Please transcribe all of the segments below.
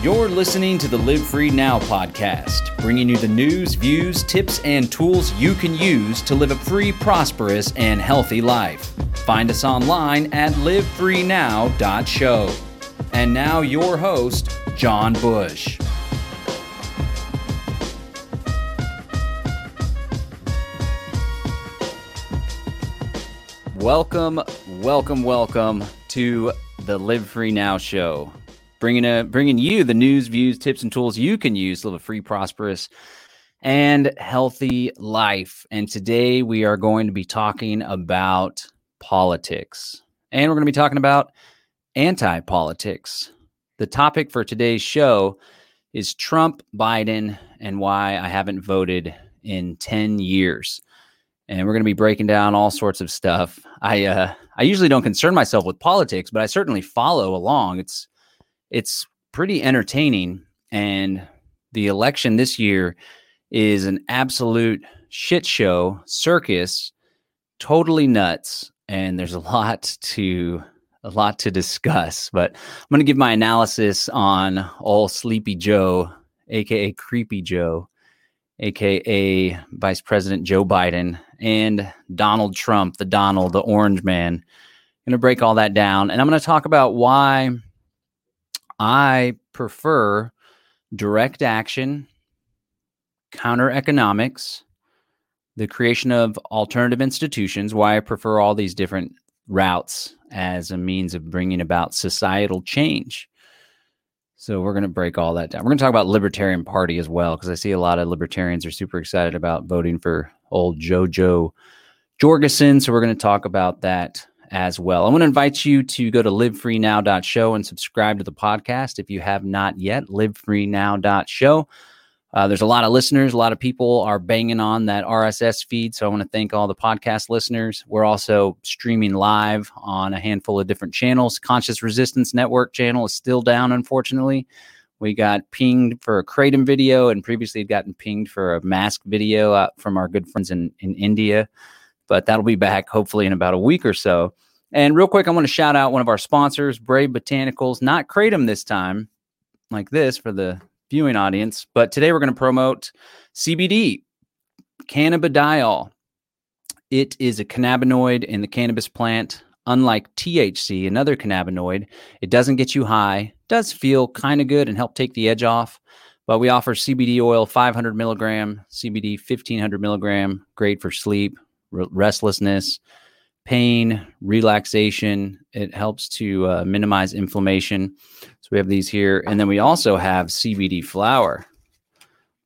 You're listening to the Live Free Now podcast, bringing you the news, views, tips, and tools you can use to live a free, prosperous, and healthy life. Find us online at livefreenow.show. And now, your host, John Bush. Welcome, welcome, welcome to the Live Free Now show bringing a bringing you the news, views, tips, and tools you can use to live a free, prosperous, and healthy life. And today we are going to be talking about politics, and we're going to be talking about anti-politics. The topic for today's show is Trump, Biden, and why I haven't voted in 10 years. And we're going to be breaking down all sorts of stuff. I uh, I usually don't concern myself with politics, but I certainly follow along. It's it's pretty entertaining. And the election this year is an absolute shit show, circus, totally nuts. And there's a lot to a lot to discuss. But I'm going to give my analysis on all Sleepy Joe, aka Creepy Joe, aka Vice President Joe Biden, and Donald Trump, the Donald, the Orange Man. I'm going to break all that down, and I'm going to talk about why I prefer direct action, counter economics, the creation of alternative institutions, why I prefer all these different routes as a means of bringing about societal change. So we're going to break all that down. We're going to talk about Libertarian Party as well because I see a lot of libertarians are super excited about voting for old JoJo Jorgensen. So we're going to talk about that as well. I want to invite you to go to livefreenow.show and subscribe to the podcast if you have not yet. Livefreenow.show. Uh, there's a lot of listeners. A lot of people are banging on that RSS feed. So I want to thank all the podcast listeners. We're also streaming live on a handful of different channels. Conscious Resistance Network channel is still down, unfortunately. We got pinged for a Kratom video and previously had gotten pinged for a mask video uh, from our good friends in, in India but that'll be back hopefully in about a week or so. And real quick, I want to shout out one of our sponsors, Brave Botanicals, not Kratom this time, like this for the viewing audience, but today we're going to promote CBD, cannabidiol. It is a cannabinoid in the cannabis plant. Unlike THC, another cannabinoid, it doesn't get you high, does feel kind of good and help take the edge off. But we offer CBD oil 500 milligram, CBD 1500 milligram, great for sleep, restlessness, pain, relaxation. It helps to uh, minimize inflammation. So we have these here. And then we also have CBD flower.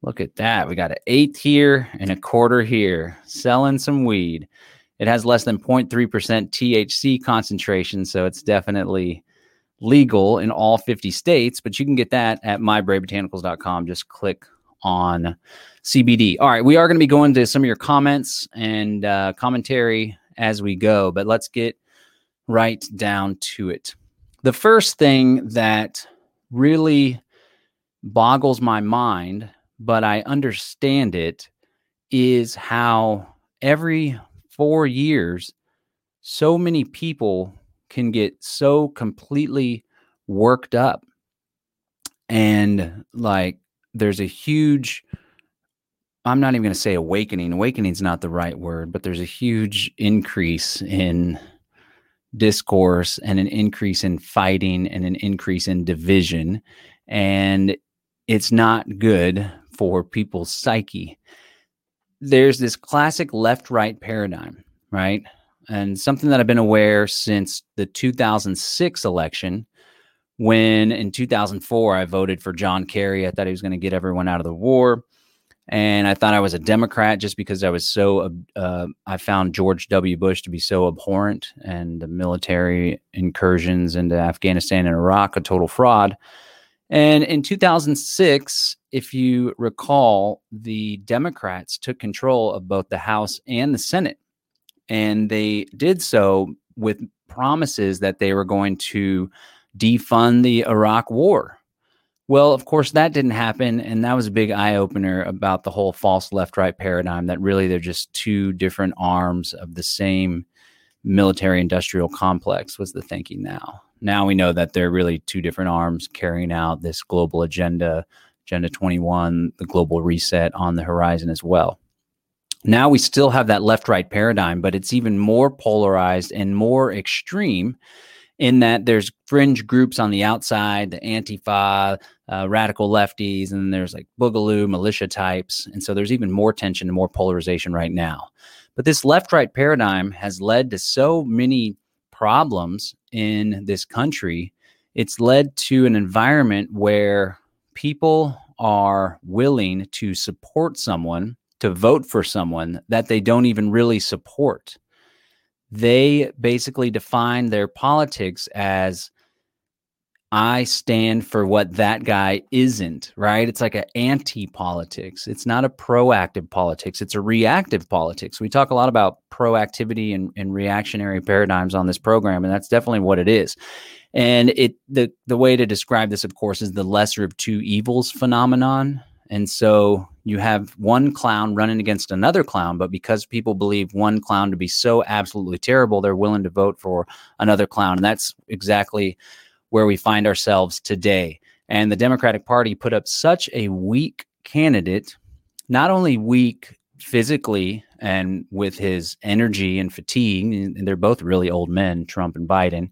Look at that. We got an eighth here and a quarter here, selling some weed. It has less than 0.3% THC concentration. So it's definitely legal in all 50 states, but you can get that at mybravebotanicals.com. Just click on CBD. All right, we are going to be going to some of your comments and uh, commentary as we go, but let's get right down to it. The first thing that really boggles my mind, but I understand it, is how every four years, so many people can get so completely worked up and like there's a huge I'm not even going to say awakening. Awakening is not the right word, but there's a huge increase in discourse and an increase in fighting and an increase in division. And it's not good for people's psyche. There's this classic left right paradigm, right? And something that I've been aware since the 2006 election when in 2004 I voted for John Kerry. I thought he was going to get everyone out of the war and I thought I was a Democrat just because I was so uh, I found George W. Bush to be so abhorrent and the military incursions into Afghanistan and Iraq a total fraud. And in 2006, if you recall, the Democrats took control of both the House and the Senate, and they did so with promises that they were going to defund the Iraq War well, of course, that didn't happen. And that was a big eye opener about the whole false left right paradigm that really they're just two different arms of the same military industrial complex, was the thinking now. Now we know that they're really two different arms carrying out this global agenda, Agenda 21, the global reset on the horizon as well. Now we still have that left right paradigm, but it's even more polarized and more extreme in that there's fringe groups on the outside, the Antifa, uh, radical lefties, and there's like Boogaloo, militia types. And so there's even more tension and more polarization right now. But this left right paradigm has led to so many problems in this country. It's led to an environment where people are willing to support someone, to vote for someone that they don't even really support. They basically define their politics as I stand for what that guy isn't, right? It's like an anti politics. It's not a proactive politics, it's a reactive politics. We talk a lot about proactivity and, and reactionary paradigms on this program, and that's definitely what it is. And it the the way to describe this, of course, is the lesser of two evils phenomenon. And so you have one clown running against another clown, but because people believe one clown to be so absolutely terrible, they're willing to vote for another clown. And that's exactly where we find ourselves today. And the Democratic Party put up such a weak candidate, not only weak physically and with his energy and fatigue, and they're both really old men, Trump and Biden.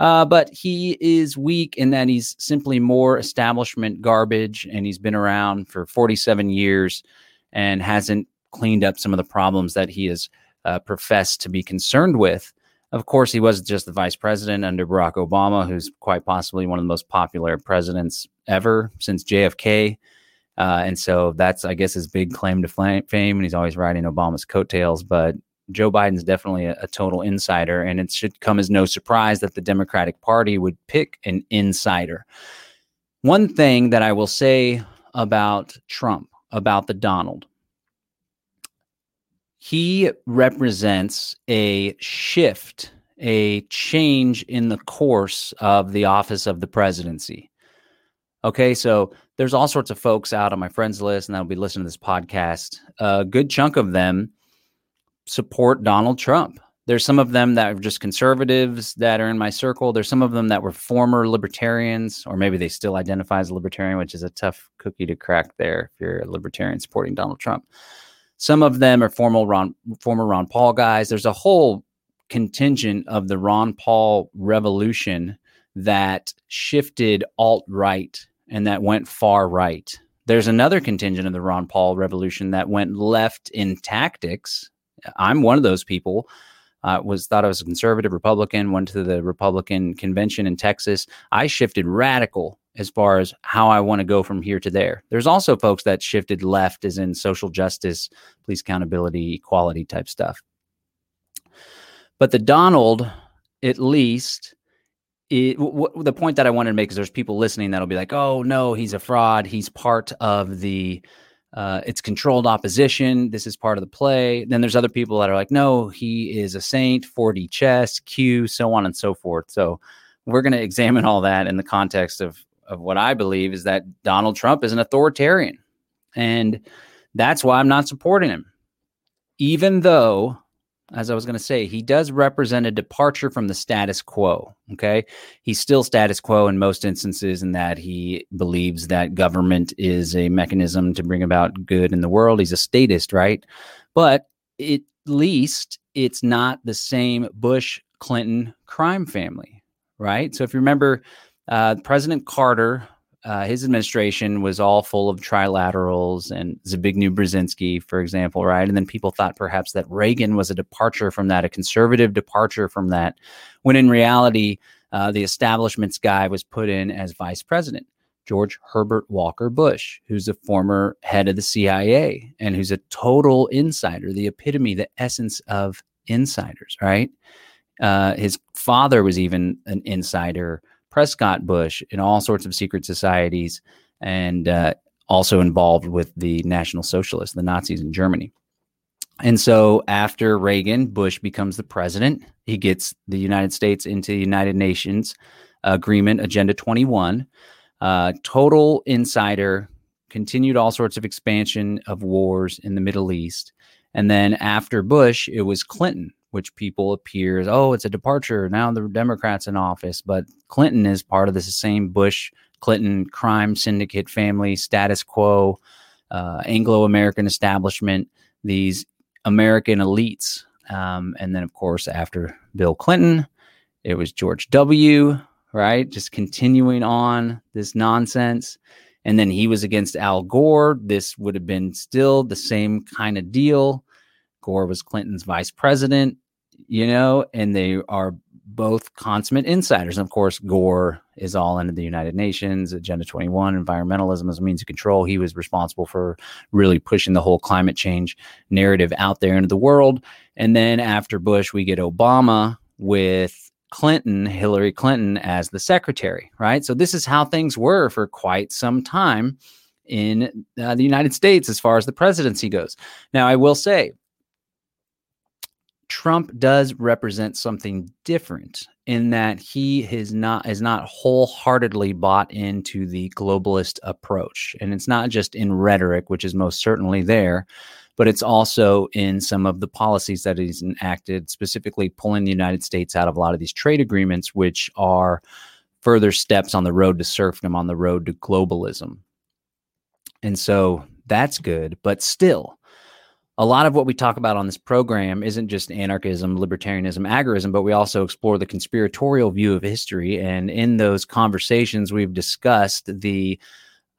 Uh, but he is weak in that he's simply more establishment garbage and he's been around for 47 years and hasn't cleaned up some of the problems that he has uh, professed to be concerned with. Of course, he was just the vice president under Barack Obama, who's quite possibly one of the most popular presidents ever since JFK. Uh, and so that's, I guess, his big claim to fame. And he's always riding Obama's coattails. But Joe Biden's definitely a, a, total insider. And it should come as no surprise that the Democratic Party would pick an insider. One thing that I will say about Trump, about the Donald, he represents a shift, a change in the course of the office of the presidency. Okay, so there's all sorts of folks out on my friends list and that'll be listening to this podcast. A good chunk of them support Donald Trump. There's some of them that are just conservatives that are in my circle. There's some of them that were former libertarians, or maybe they still identify as a libertarian, which is a tough cookie to crack there if you're a libertarian supporting Donald Trump. Some of them are formal Ron, former Ron Paul guys. There's a whole contingent of the Ron Paul revolution that shifted alt right and that went far right. There's another contingent of the Ron Paul revolution that went left in tactics. I'm one of those people. Uh, was thought I was a conservative Republican. Went to the Republican convention in Texas. I shifted radical as far as how I want to go from here to there. There's also folks that shifted left, as in social justice, police accountability, equality type stuff. But the Donald, at least, it, w- w- the point that I wanted to make is there's people listening that'll be like, oh, no, he's a fraud. He's part of the. Uh, it's controlled opposition. This is part of the play. Then there's other people that are like, no, he is a saint, 4D chess, Q, so on and so forth. So we're going to examine all that in the context of of what I believe is that Donald Trump is an authoritarian. And that's why I'm not supporting him. Even though, as I was going to say, he does represent a departure from the status quo. Okay. He's still status quo in most instances, in that he believes that government is a mechanism to bring about good in the world. He's a statist, right? But at least it's not the same Bush Clinton crime family, right? So if you remember, uh, President Carter, uh, his administration was all full of trilaterals and Zbigniew Brzezinski, for example, right? And then people thought perhaps that Reagan was a departure from that, a conservative departure from that, when in reality, uh, the establishment's guy was put in as vice president. George Herbert Walker Bush, who's a former head of the CIA and who's a total insider, the epitome, the essence of insiders, right? Uh, his father was even an insider Prescott Bush in all sorts of secret societies and uh, also involved with the National Socialists, the Nazis in Germany. And so after Reagan, Bush becomes the president. He gets the United States into the United Nations Agreement, Agenda 21. Uh, total insider, continued all sorts of expansion of wars in the Middle East. And then after Bush, it was Clinton which people appears, oh, it's a departure. Now the Democrats in office. But Clinton is part of this same Bush Clinton crime syndicate family, status quo, uh, Anglo American establishment, these American elites. Um, and then, of course, after Bill Clinton, it was George W., right? Just continuing on this nonsense. And then he was against Al Gore. This would have been still the same kind of deal. Gore was Clinton's vice president, you know, and they are both consummate insiders. And of course, Gore is all into the United Nations, Agenda 21, environmentalism as a means of control. He was responsible for really pushing the whole climate change narrative out there into the world. And then after Bush, we get Obama with Clinton, Hillary Clinton, as the secretary, right? So this is how things were for quite some time in uh, the United States as far as the presidency goes. Now, I will say, Trump does represent something different in that he is not is not wholeheartedly bought into the globalist approach, and it's not just in rhetoric, which is most certainly there, but it's also in some of the policies that he's enacted, specifically pulling the United States out of a lot of these trade agreements, which are further steps on the road to serfdom, on the road to globalism. And so that's good, but still, a lot of what we talk about on this program isn't just anarchism, libertarianism, agorism, but we also explore the conspiratorial view of history. And in those conversations, we've discussed the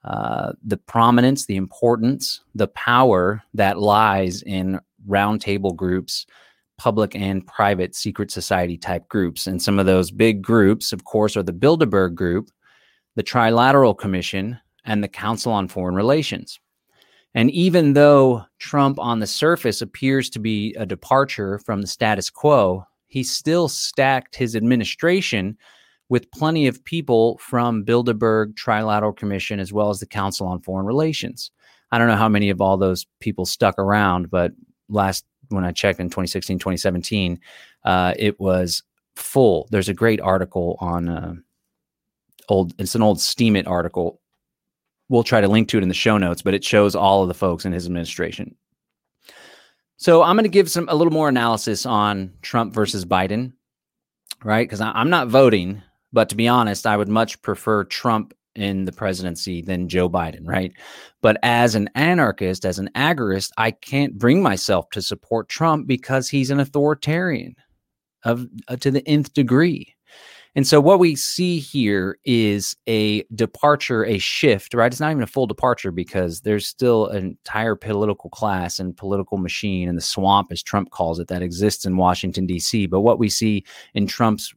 uh, the prominence, the importance, the power that lies in roundtable groups, public and private secret society type groups. And some of those big groups, of course, are the Bilderberg Group, the Trilateral Commission, and the Council on Foreign Relations. And even though Trump on the surface appears to be a departure from the status quo, he still stacked his administration with plenty of people from Bilderberg, Trilateral Commission, as well as the Council on Foreign Relations. I don't know how many of all those people stuck around, but last when I checked in 2016, 2017, uh, it was full. There's a great article on uh, old. It's an old Steemit article. We'll try to link to it in the show notes, but it shows all of the folks in his administration. So I'm going to give some a little more analysis on Trump versus Biden, right? Because I'm not voting. But to be honest, I would much prefer Trump in the presidency than Joe Biden, right? But as an anarchist, as an agorist, I can't bring myself to support Trump because he's an authoritarian of uh, to the nth degree. And so what we see here is a departure, a shift, right? It's not even a full departure because there's still an entire political class and political machine and the swamp, as Trump calls it, that exists in Washington, D.C. But what we see in Trump's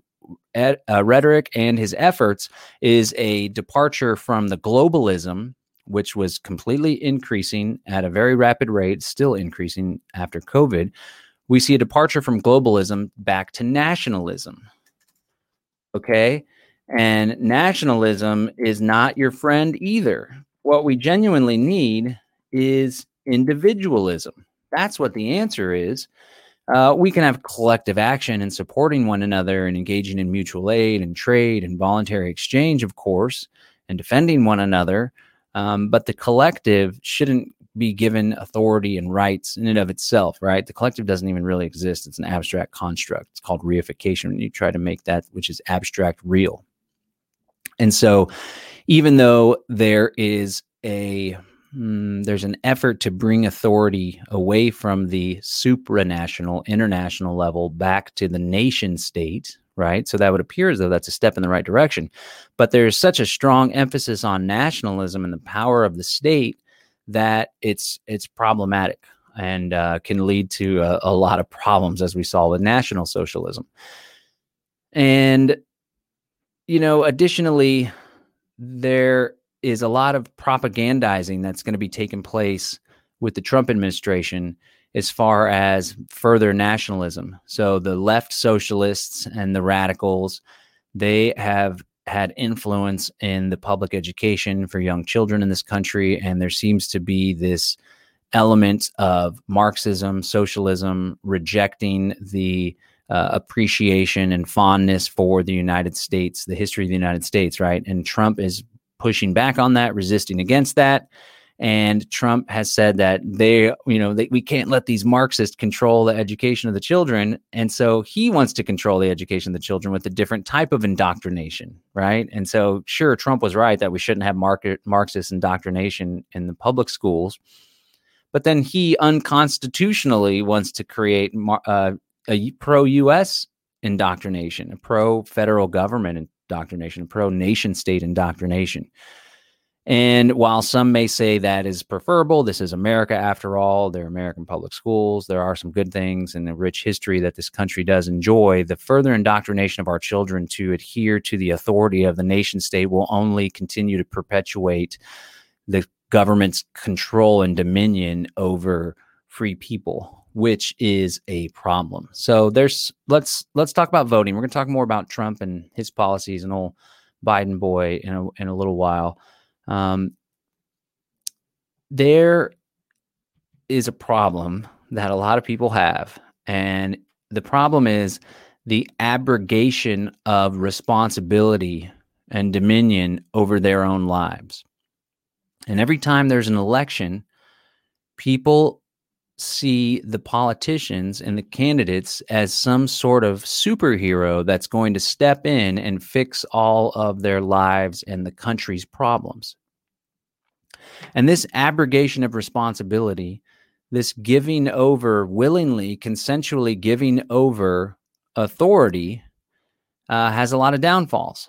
ed, uh, rhetoric and his efforts is a departure from the globalism, which was completely increasing at a very rapid rate, still increasing after COVID. We see a departure from globalism back to nationalism. Okay. And nationalism is not your friend either. What we genuinely need is individualism. That's what the answer is. Uh, we can have collective action and supporting one another and engaging in mutual aid and trade and voluntary exchange, of course, and defending one another. Um, but the collective shouldn't be given authority and rights in and of itself, right? The collective doesn't even really exist. It's an abstract construct. It's called reification when you try to make that which is abstract real. And so, even though there is a mm, there's an effort to bring authority away from the supranational, international level back to the nation state, right? So that would appear as though that's a step in the right direction. But there's such a strong emphasis on nationalism and the power of the state that it's it's problematic and uh, can lead to a, a lot of problems, as we saw with National Socialism. And you know, additionally, there is a lot of propagandizing that's going to be taking place with the Trump administration as far as further nationalism. So the left socialists and the radicals, they have had influence in the public education for young children in this country and there seems to be this element of marxism socialism rejecting the uh, appreciation and fondness for the United States, the history of the United States, right? And Trump is pushing back on that, resisting against that. And Trump has said that they, you know, they, we can't let these Marxists control the education of the children. And so he wants to control the education of the children with a different type of indoctrination, right? And so, sure, Trump was right that we shouldn't have market, Marxist indoctrination in the public schools. But then he unconstitutionally wants to create uh, a pro US indoctrination, a pro federal government indoctrination, a pro nation state indoctrination. And while some may say that is preferable, this is America after all. They're American public schools. There are some good things and a rich history that this country does enjoy. The further indoctrination of our children to adhere to the authority of the nation state will only continue to perpetuate the government's control and dominion over free people which is a problem so there's let's let's talk about voting we're going to talk more about trump and his policies and old biden boy in a, in a little while um, there is a problem that a lot of people have and the problem is the abrogation of responsibility and dominion over their own lives. And every time there's an election, people see the politicians and the candidates as some sort of superhero that's going to step in and fix all of their lives and the country's problems. And this abrogation of responsibility, this giving over willingly, consensually giving over authority, uh, has a lot of downfalls.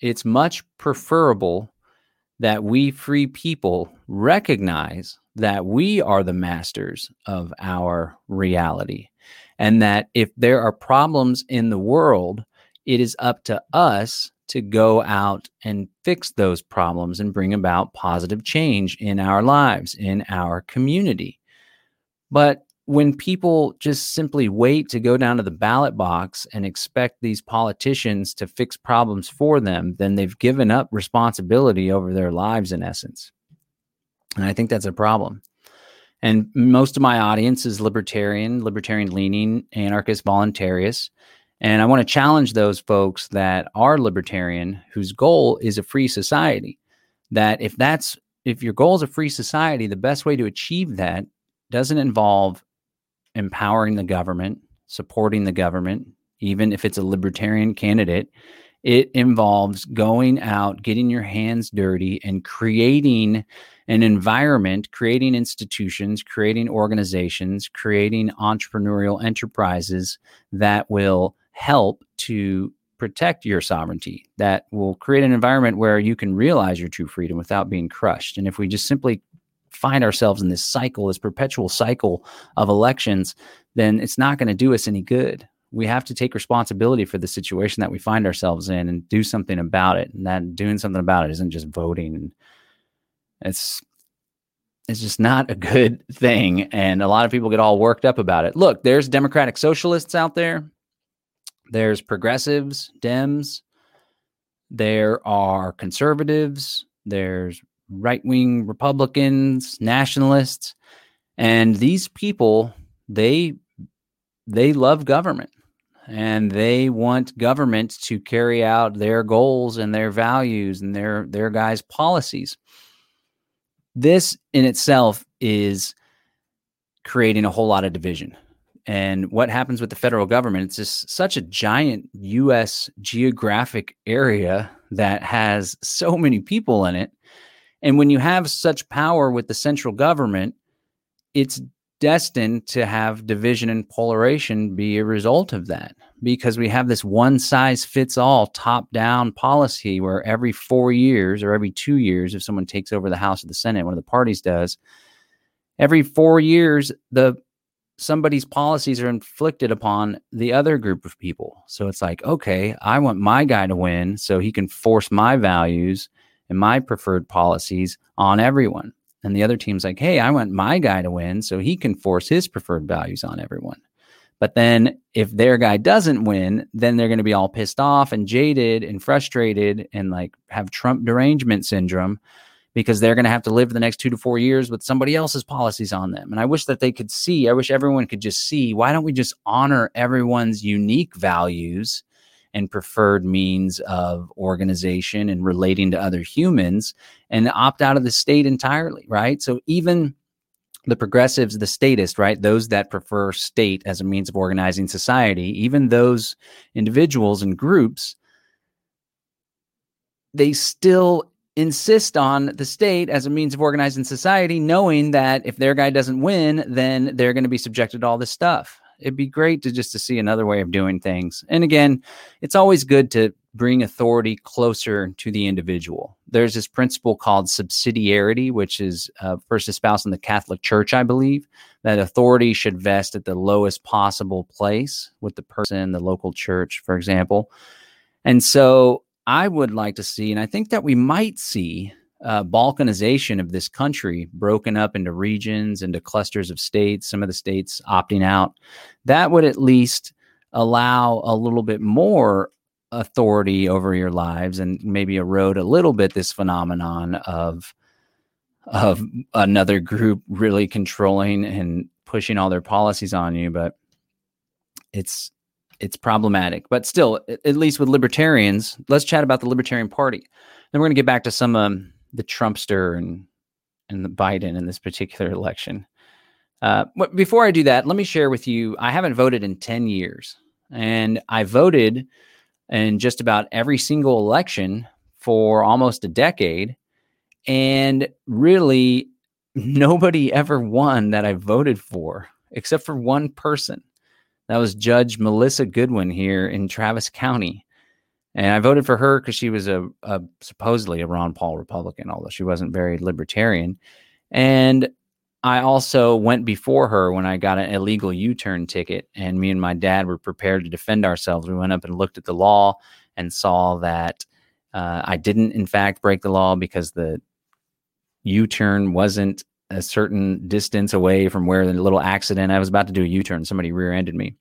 It's much preferable that we free people recognize that we are the masters of our reality. And that if there are problems in the world, it is up to us to go out and fix those problems and bring about positive change in our lives, in our community. But when people just simply wait to go down to the ballot box and expect these politicians to fix problems for them, then they've given up responsibility over their lives in essence. And I think that's a problem. And most of my audience is libertarian, libertarian leaning, anarchist, voluntarists. And I want to challenge those folks that are libertarian whose goal is a free society. That if that's if your goal is a free society, the best way to achieve that doesn't involve empowering the government, supporting the government, even if it's a libertarian candidate. It involves going out, getting your hands dirty, and creating an environment, creating institutions, creating organizations, creating entrepreneurial enterprises that will help to protect your sovereignty, that will create an environment where you can realize your true freedom without being crushed. And if we just simply find ourselves in this cycle, this perpetual cycle of elections, then it's not going to do us any good. We have to take responsibility for the situation that we find ourselves in and do something about it. And that doing something about it isn't just voting. It's it's just not a good thing. And a lot of people get all worked up about it. Look, there's democratic socialists out there. There's progressives, Dems. There are conservatives. There's right wing Republicans, nationalists, and these people they they love government and they want government to carry out their goals and their values and their their guys policies this in itself is creating a whole lot of division. And what happens with the federal government it's just such a giant us geographic area that has so many people in it. And when you have such power with the central government, it's destined to have division and polarization be a result of that because we have this one size fits all top down policy where every four years or every two years, if someone takes over the House or the Senate, one of the parties does, every four years, the somebody's policies are inflicted upon the other group of people. So it's like, okay, I want my guy to win so he can force my values and my preferred policies on everyone. And the other team's like, hey, I want my guy to win so he can force his preferred values on everyone. But then if their guy doesn't win, then they're going to be all pissed off and jaded and frustrated and like have Trump derangement syndrome because they're going to have to live the next two to four years with somebody else's policies on them. And I wish that they could see, I wish everyone could just see why don't we just honor everyone's unique values and preferred means of organization and relating to other humans and opt out of the state entirely, right? So even the progressives, the statists, right? Those that prefer state as a means of organizing society, even those individuals and groups, they still insist on the state as a means of organizing society, knowing that if their guy doesn't win, then they're going to be subjected to all this stuff. It'd be great to just to see another way of doing things. And again, it's always good to bring authority closer to the individual. There's this principle called subsidiarity, which is uh, first espoused in the Catholic Church, I believe, that authority should vest at the lowest possible place with the person, the local church, for example. And so I would like to see, and I think that we might see uh, balkanization of this country broken up into regions, into clusters of states, some of the states opting out. That would at least allow a little bit more authority over your lives and maybe erode a little bit this phenomenon of of another group really controlling and pushing all their policies on you but it's it's problematic but still at least with libertarians let's chat about the libertarian party then we're going to get back to some um, the trumpster and and the biden in this particular election uh, before i do that let me share with you i haven't voted in 10 years and i voted in just about every single election for almost a decade. And really, nobody ever won that I voted for except for one person. That was Judge Melissa Goodwin here in Travis County. And I voted for her because she was a, a, supposedly a Ron Paul Republican, although she wasn't very libertarian. And I also went before her when I got an illegal U turn ticket, and me and my dad were prepared to defend ourselves. We went up and looked at the law and saw that uh, I didn't, in fact, break the law because the U turn wasn't a certain distance away from where the little accident I was about to do a U turn. Somebody rear ended me.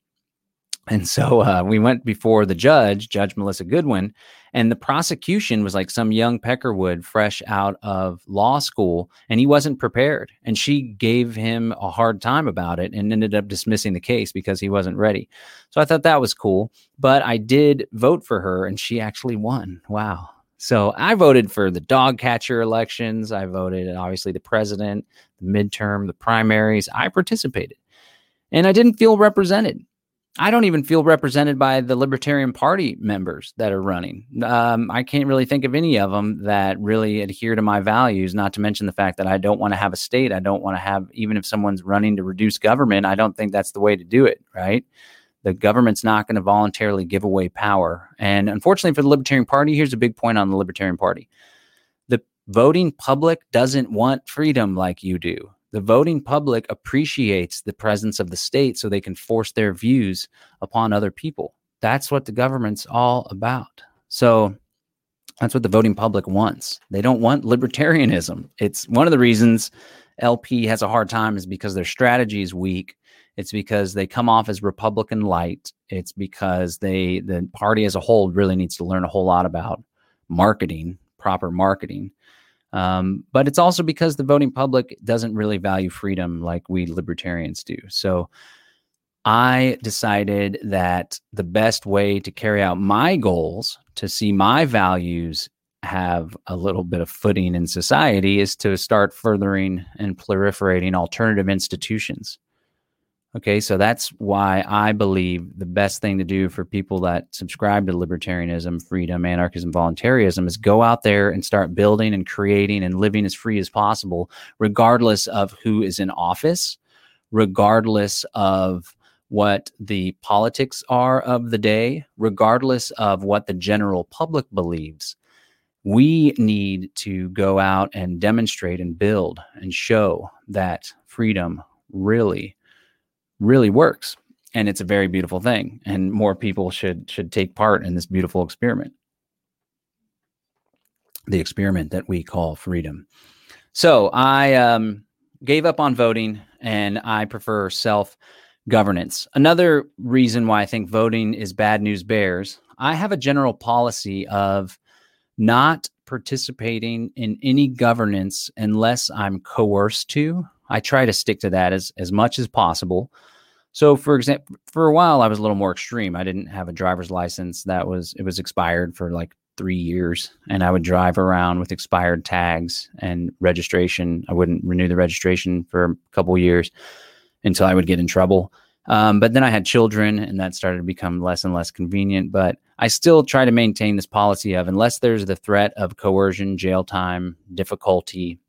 And so uh, we went before the judge, Judge Melissa Goodwin, and the prosecution was like some young Peckerwood fresh out of law school, and he wasn't prepared. And she gave him a hard time about it and ended up dismissing the case because he wasn't ready. So I thought that was cool. But I did vote for her, and she actually won. Wow. So I voted for the dog catcher elections. I voted, obviously, the president, the midterm, the primaries. I participated. And I didn't feel represented. I don't even feel represented by the Libertarian Party members that are running. Um, I can't really think of any of them that really adhere to my values, not to mention the fact that I don't want to have a state. I don't want to have, even if someone's running to reduce government, I don't think that's the way to do it, right? The government's not going to voluntarily give away power. And unfortunately for the Libertarian Party, here's a big point on the Libertarian Party the voting public doesn't want freedom like you do the voting public appreciates the presence of the state so they can force their views upon other people. That's what the government's all about. So that's what the voting public wants. They don't want libertarianism. It's one of the reasons LP has a hard time is because their strategy is weak. It's because they come off as Republican light. It's because they the party as a whole really needs to learn a whole lot about marketing, proper marketing. Um, but it's also because the voting public doesn't really value freedom like we libertarians do. So I decided that the best way to carry out my goals, to see my values have a little bit of footing in society, is to start furthering and proliferating alternative institutions. Okay, so that's why I believe the best thing to do for people that subscribe to libertarianism, freedom, anarchism, voluntarism is go out there and start building and creating and living as free as possible, regardless of who is in office, regardless of what the politics are of the day, regardless of what the general public believes. We need to go out and demonstrate and build and show that freedom really really works and it's a very beautiful thing and more people should should take part in this beautiful experiment. The experiment that we call freedom. So i um, gave up on voting and i prefer self governance another reason why i think voting is bad news bears i have a general policy of not participating in any governance unless i'm coerced to I try to stick to that as, as much as possible. So, for example, for a while, I was a little more extreme. I didn't have a driver's license that was it was expired for like three years, and I would drive around with expired tags and registration. I wouldn't renew the registration for a couple years until I would get in trouble. Um, but then I had children, and that started to become less and less convenient. But I still try to maintain this policy of unless there's the threat of coercion, jail time, difficulty,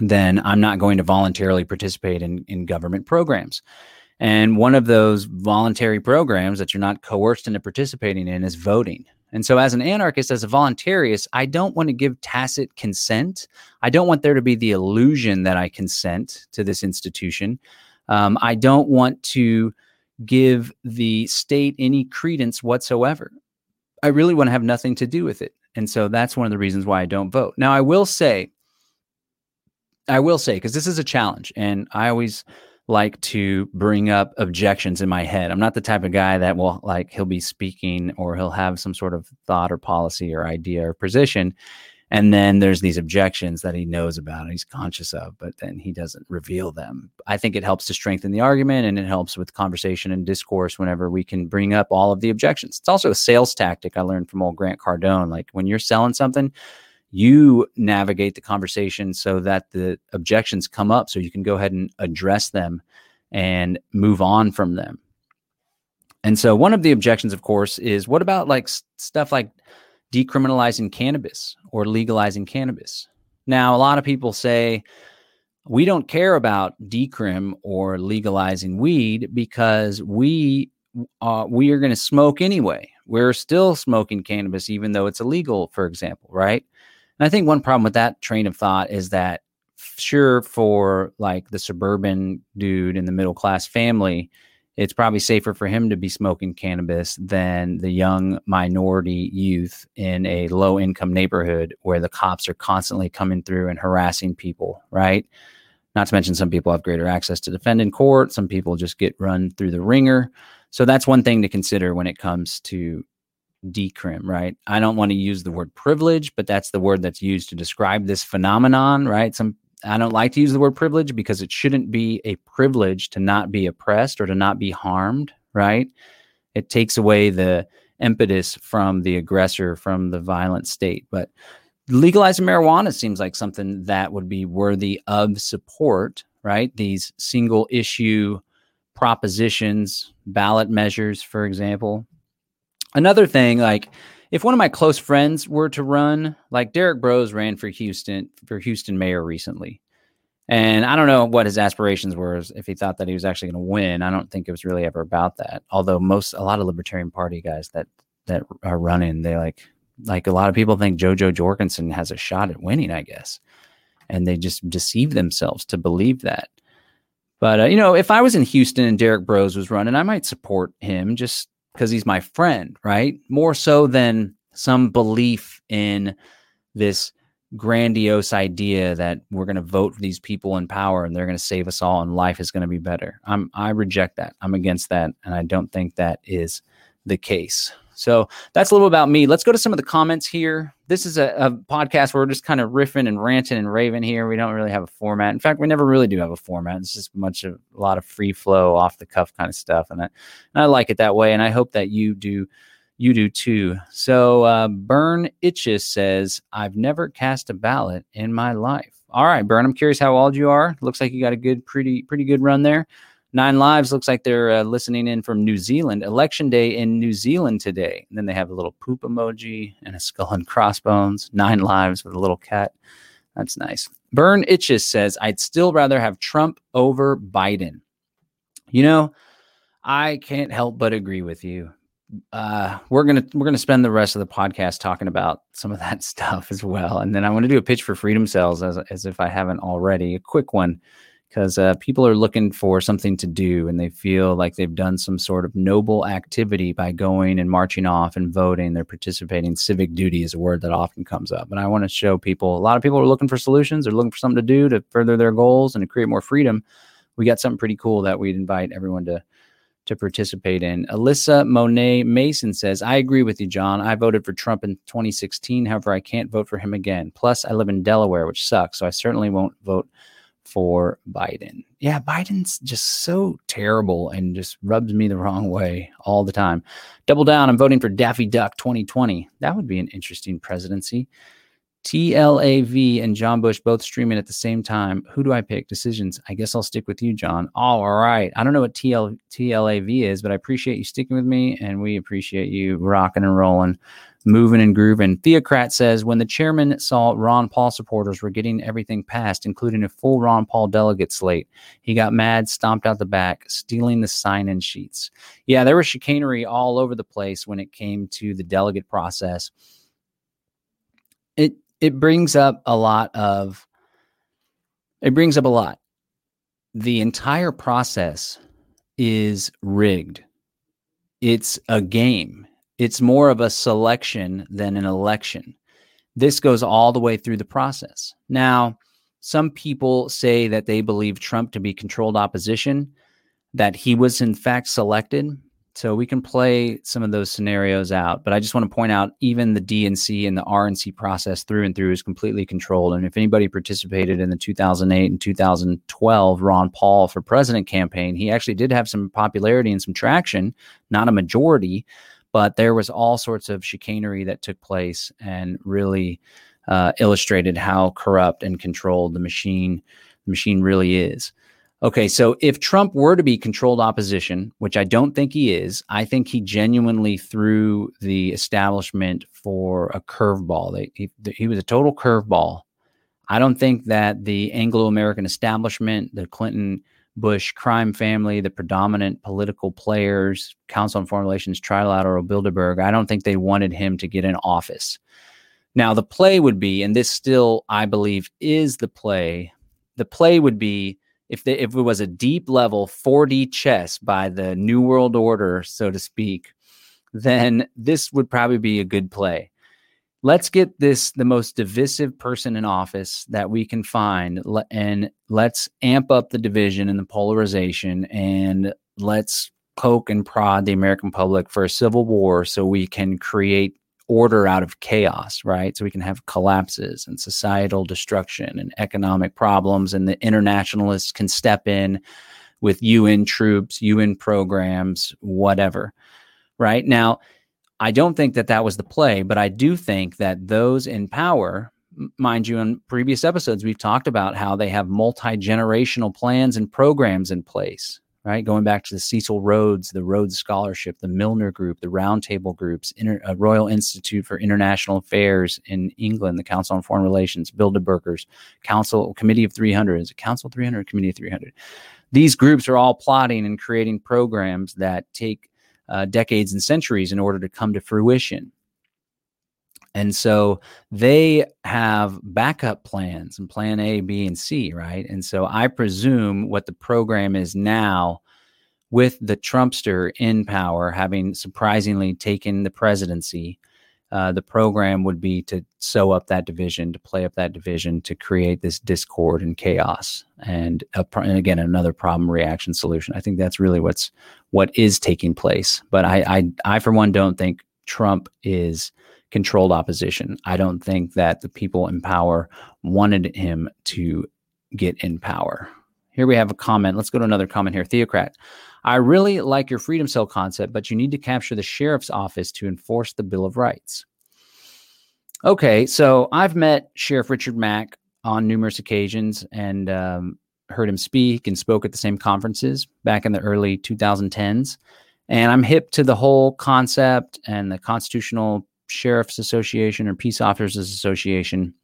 then I'm not going to voluntarily participate in, in government programs. And one of those voluntary programs that you're not coerced into participating in is voting. And so, as an anarchist, as a voluntarist, I don't want to give tacit consent. I don't want there to be the illusion that I consent to this institution. Um, I don't want to give the state any credence whatsoever. I really want to have nothing to do with it. And so that's one of the reasons why I don't vote. Now, I will say, I will say, because this is a challenge, and I always like to bring up objections in my head. I'm not the type of guy that will like he'll be speaking or he'll have some sort of thought or policy or idea or position. And then there's these objections that he knows about and he's conscious of, but then he doesn't reveal them. I think it helps to strengthen the argument and it helps with conversation and discourse whenever we can bring up all of the objections. It's also a sales tactic I learned from old Grant Cardone. Like when you're selling something, you navigate the conversation so that the objections come up so you can go ahead and address them and move on from them. And so one of the objections of course is what about like stuff like decriminalizing cannabis or legalizing cannabis? Now a lot of people say we don't care about decrim or legalizing weed because we uh, we are going to smoke anyway. We're still smoking cannabis even though it's illegal, for example, right? And I think one problem with that train of thought is that sure for like the suburban dude in the middle class family, it's probably safer for him to be smoking cannabis than the young minority youth in a low income neighborhood where the cops are constantly coming through and harassing people, right? Not to mention some people have greater access to defend in court, some people just get run through the ringer. So that's one thing to consider when it comes to decrim, right? I don't want to use the word privilege, but that's the word that's used to describe this phenomenon, right? Some I don't like to use the word privilege because it shouldn't be a privilege to not be oppressed or to not be harmed, right? It takes away the impetus from the aggressor, from the violent state. But legalizing marijuana seems like something that would be worthy of support, right? These single issue propositions, ballot measures, for example, another thing, like if one of my close friends were to run, like Derrick Broze ran for Houston for Houston mayor recently. And I don't know what his aspirations were if he thought that he was actually going to win. I don't think it was really ever about that. Although most a lot of Libertarian Party guys that that are running, they like like a lot of people think Jo Jo Jorgensen has a shot at winning, I guess. And they just deceive themselves to believe that. But uh, you know, if I was in Houston and Derrick Broze was running, I might support him just because he's my friend, right? More so than some belief in this grandiose idea that we're going to vote for these people in power and they're going to save us all and life is going to be better. I'm I reject that. I'm against that and I don't think that is the case. So that's a little about me. Let's go to some of the comments here. This is a, a, podcast where we're just kind of riffing and ranting and raving here. We don't really have a format. In fact, we never really do have a format. It's just a bunch of a lot of free flow, off the cuff kind of stuff, and I, and I like it that way. And I hope that you do you do too. So uh, Burn Itches says, "I've never cast a ballot in my life." All right, Burn. I'm curious how old you are. Looks like you got a good, pretty, pretty good run there. Nine Lives looks like they're uh, listening in from New Zealand. Election day in New Zealand today. And then they have a little poop emoji and a skull and crossbones. Nine Lives with a little cat. That's nice. Burn Itches says, I'd still rather have Trump over Biden. You know, I can't help but agree with you. Uh, we're gonna we're gonna spend the rest of the podcast talking about some of that stuff as well, and then I want to do a pitch for Freedom Cells as as if I haven't already. A quick one because uh, people are looking for something to do and they feel like they've done some sort of noble activity by going and marching off and voting. They're participating. Civic duty is a word that often comes up. And I want to show people a lot of people are looking for solutions. They're looking for something to do to further their goals and to create more freedom. We got something pretty cool that we'd invite everyone to to participate in. Alyssa Monet Mason says, I agree with you, John. I voted for Trump in 2016. However, I can't vote for him again. Plus, I live in Delaware, which sucks. So I certainly won't vote for Biden. Yeah, Biden's just so terrible and just rubs me the wrong way all the time. Double down, I'm voting for Daffy Duck 2020. That would be an interesting presidency. TLAV and John Bush both streaming at the same time. Who do I pick? Decisions. I guess I'll stick with you, John. All right. I don't know what TL, TLAV is, but I appreciate you sticking with me and we appreciate you rocking and rolling, moving and grooving. Theocrat says when the chairman saw Ron Paul supporters were getting everything passed, including a full Ron Paul delegate slate, he got mad, stomped out the back, stealing the sign in sheets. Yeah, there was chicanery all over the place when it came to the delegate process. It it brings up a lot of it brings up a lot. The entire process is rigged. It's a game. It's more of a selection than an election. This goes all the way through the process. Now, some people say that they believe Trump to be controlled opposition, that he was in fact selected. So we can play some of those scenarios out. But I just want to point out even the DNC and the RNC process through and through is completely controlled. And if anybody participated in the 2008 and 2012 Ron Paul for president campaign, he actually did have some popularity and some traction, not a majority, but there was all sorts of chicanery that took place and really uh, illustrated how corrupt and controlled the machine the machine really is. Okay, so if Trump were to be controlled opposition, which I don't think he is, I think he genuinely threw the establishment for a curveball. He, he was a total curveball. I don't think that the Anglo American establishment, the Clinton Bush crime family, the predominant political players, Council on Foreign Relations, Trilateral, Bilderberg, I don't think they wanted him to get in office. Now, the play would be, and this still, I believe, is the play, the play would be if if it was a deep level 4D chess by the New World Order, so to speak, then this would probably be a good play. Let's get this the most divisive person in office that we can find, and let's amp up the division and the polarization, and let's poke and prod the American public for a civil war so we can create order out of chaos, right? So we can have collapses and societal destruction and economic problems, and the internationalists can step in with UN troops, UN programs, whatever, right? Now, I don't think that that was the play, but I do think that those in power, mind you, in previous episodes, we've talked about how they have multi generational plans and programs in place, right? Going back to the Cecil Rhodes, the Rhodes Scholarship, the Milner Group, the Roundtable Groups, Inter- uh, Royal Institute for International Affairs in England, the Council on Foreign Relations, Bilderbergers, Council Committee of 300, is it Council 300 Committee of 300? These groups are all plotting and creating programs that take uh, decades and centuries in order to come to fruition. And so they have backup plans and plan A, B, and C, right? And so I presume what the program is now with the Trumpster in power, having surprisingly taken the presidency, uh, the program would be to sew up that division, to play up that division, to create this discord and chaos, and, a, and again another problem reaction solution. I think that's really what's what is taking place. But I, I, I for one, don't think Trump is controlled opposition. I don't think that the people in power wanted him to get in power. Here we have a comment. Let's go to another comment here. Theocrat. I really like your freedom cell concept, but you need to capture the sheriff's office to enforce the Bill of Rights. Okay, so I've met Sheriff Richard Mack on numerous occasions and um, heard him speak and spoke at the same conferences back in the early 2010s. And I'm hip to the whole concept and the constitutional Sheriff's Association or Peace Officers Association.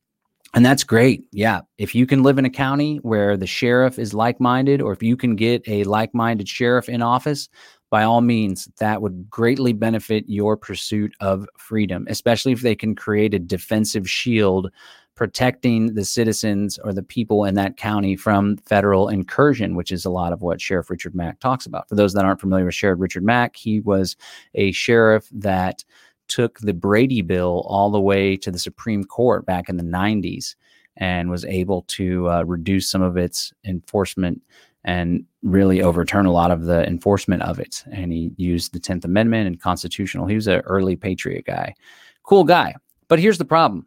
And that's great. Yeah. If you can live in a county where the sheriff is like minded, or if you can get a like minded sheriff in office, by all means, that would greatly benefit your pursuit of freedom, especially if they can create a defensive shield protecting the citizens or the people in that county from federal incursion, which is a lot of what Sheriff Richard Mack talks about. For those that aren't familiar with Sheriff Richard Mack, he was a sheriff that took the Brady bill all the way to the Supreme Court back in the 90s and was able to uh, reduce some of its enforcement and really overturn a lot of the enforcement of it. And he used the 10th Amendment and constitutional. He was an early patriot guy. Cool guy. But here's the problem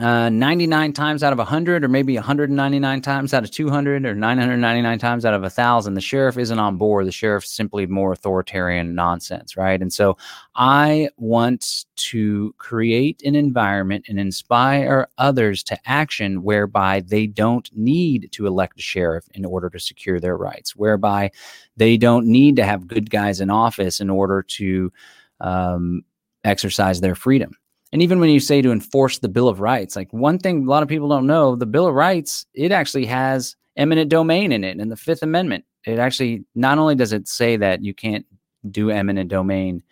uh, 99 times out of 100 or maybe 199 times out of 200 or 999 times out of 1000 the sheriff isn't on board. The sheriff's simply more authoritarian nonsense right? And so i want to create an environment and inspire others to action whereby they don't need to elect a sheriff in order to secure their rights whereby they don't need to have good guys in office in order to um, exercise their freedom and even when you say to enforce the Bill of Rights, like one thing a lot of people don't know, the Bill of Rights, it actually has eminent domain in it in the Fifth Amendment. It actually not only does it say that you can't do eminent domain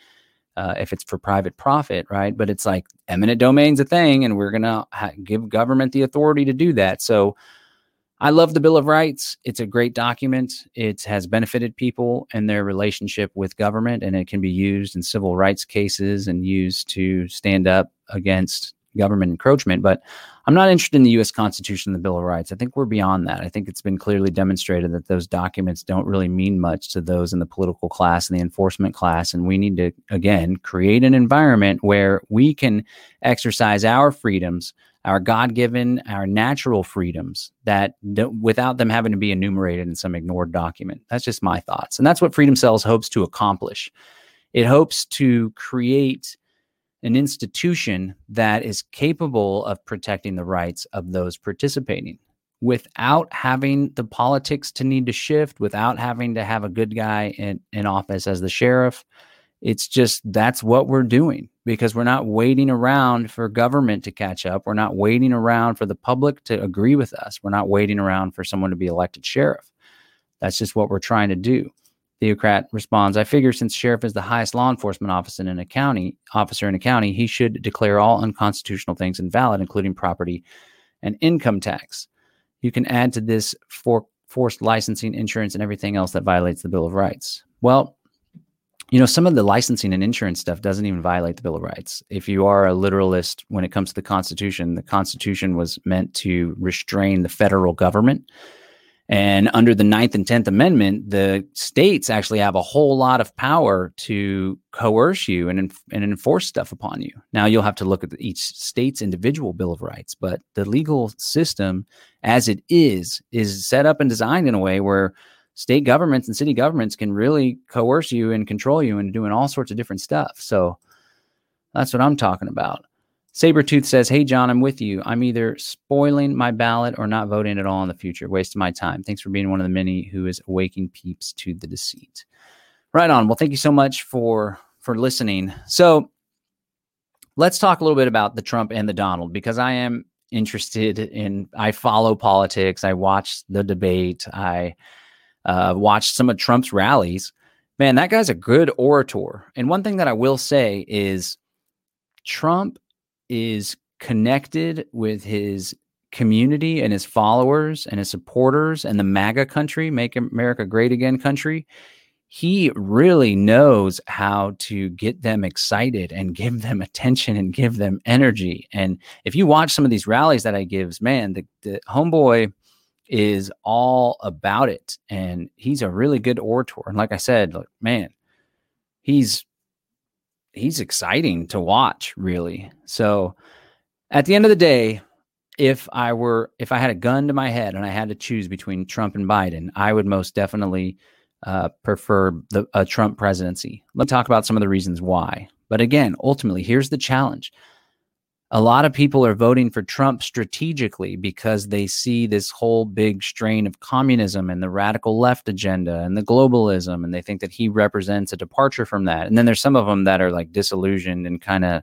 uh, if it's for private profit, right? But it's like eminent domain's a thing, and we're gonna ha- give government the authority to do that. So I love the Bill of Rights. It's a great document. It has benefited people in their relationship with government, and it can be used in civil rights cases and used to stand up against government encroachment. But I'm not interested in the U.S. Constitution and the Bill of Rights. I think we're beyond that. I think it's been clearly demonstrated that those documents don't really mean much to those in the political class and the enforcement class. And we need to, again, create an environment where we can exercise our freedoms our God given, our natural freedoms that without them having to be enumerated in some ignored document. That's just my thoughts. And that's what Freedom Cells hopes to accomplish. It hopes to create an institution that is capable of protecting the rights of those participating without having the politics to need to shift, without having to have a good guy in, in office as the sheriff. It's just that's what we're doing because we're not waiting around for government to catch up. We're not waiting around for the public to agree with us. We're not waiting around for someone to be elected sheriff. That's just what we're trying to do. Theocrat responds, I figure since sheriff is the highest law enforcement officer in a county, officer in a county, he should declare all unconstitutional things invalid, including property and income tax. You can add to this for forced licensing, insurance, and everything else that violates the Bill of Rights. Well, you know, some of the licensing and insurance stuff doesn't even violate the Bill of Rights. If you are a literalist when it comes to the Constitution, the Constitution was meant to restrain the federal government. And under the Ninth and Tenth Amendment, the states actually have a whole lot of power to coerce you and, and enforce stuff upon you. Now, you'll have to look at each state's individual Bill of Rights, but the legal system as it is, is set up and designed in a way where state governments and city governments can really coerce you and control you and doing all sorts of different stuff. So that's what I'm talking about. Sabretooth says, Hey, John, I'm with you. I'm either spoiling my ballot or not voting at all in the future, wasting my time. Thanks for being one of the many who is awaking peeps to the deceit. Right on. Well, thank you so much for for listening. So let's talk a little bit about the Trump and the Donald because I am interested in I follow politics. I watch the debate. I uh, watched some of Trump's rallies. Man, that guy's a good orator. And one thing that I will say is Trump is connected with his community and his followers and his supporters and the MAGA country, Make America Great Again country. He really knows how to get them excited and give them attention and give them energy. And if you watch some of these rallies that I gives, man, the, the homeboy – is all about it. And he's a really good orator. And like I said, like, man, he's he's exciting to watch, really. So at the end of the day, if I were if I had a gun to my head and I had to choose between Trump and Biden, I would most definitely uh, prefer the a Trump presidency. Let me talk about some of the reasons why. But again, ultimately, here's the challenge a lot of people are voting for Trump strategically because they see this whole big strain of communism and the radical left agenda and the globalism, and they think that he represents a departure from that. And then there's some of them that are like disillusioned and kind of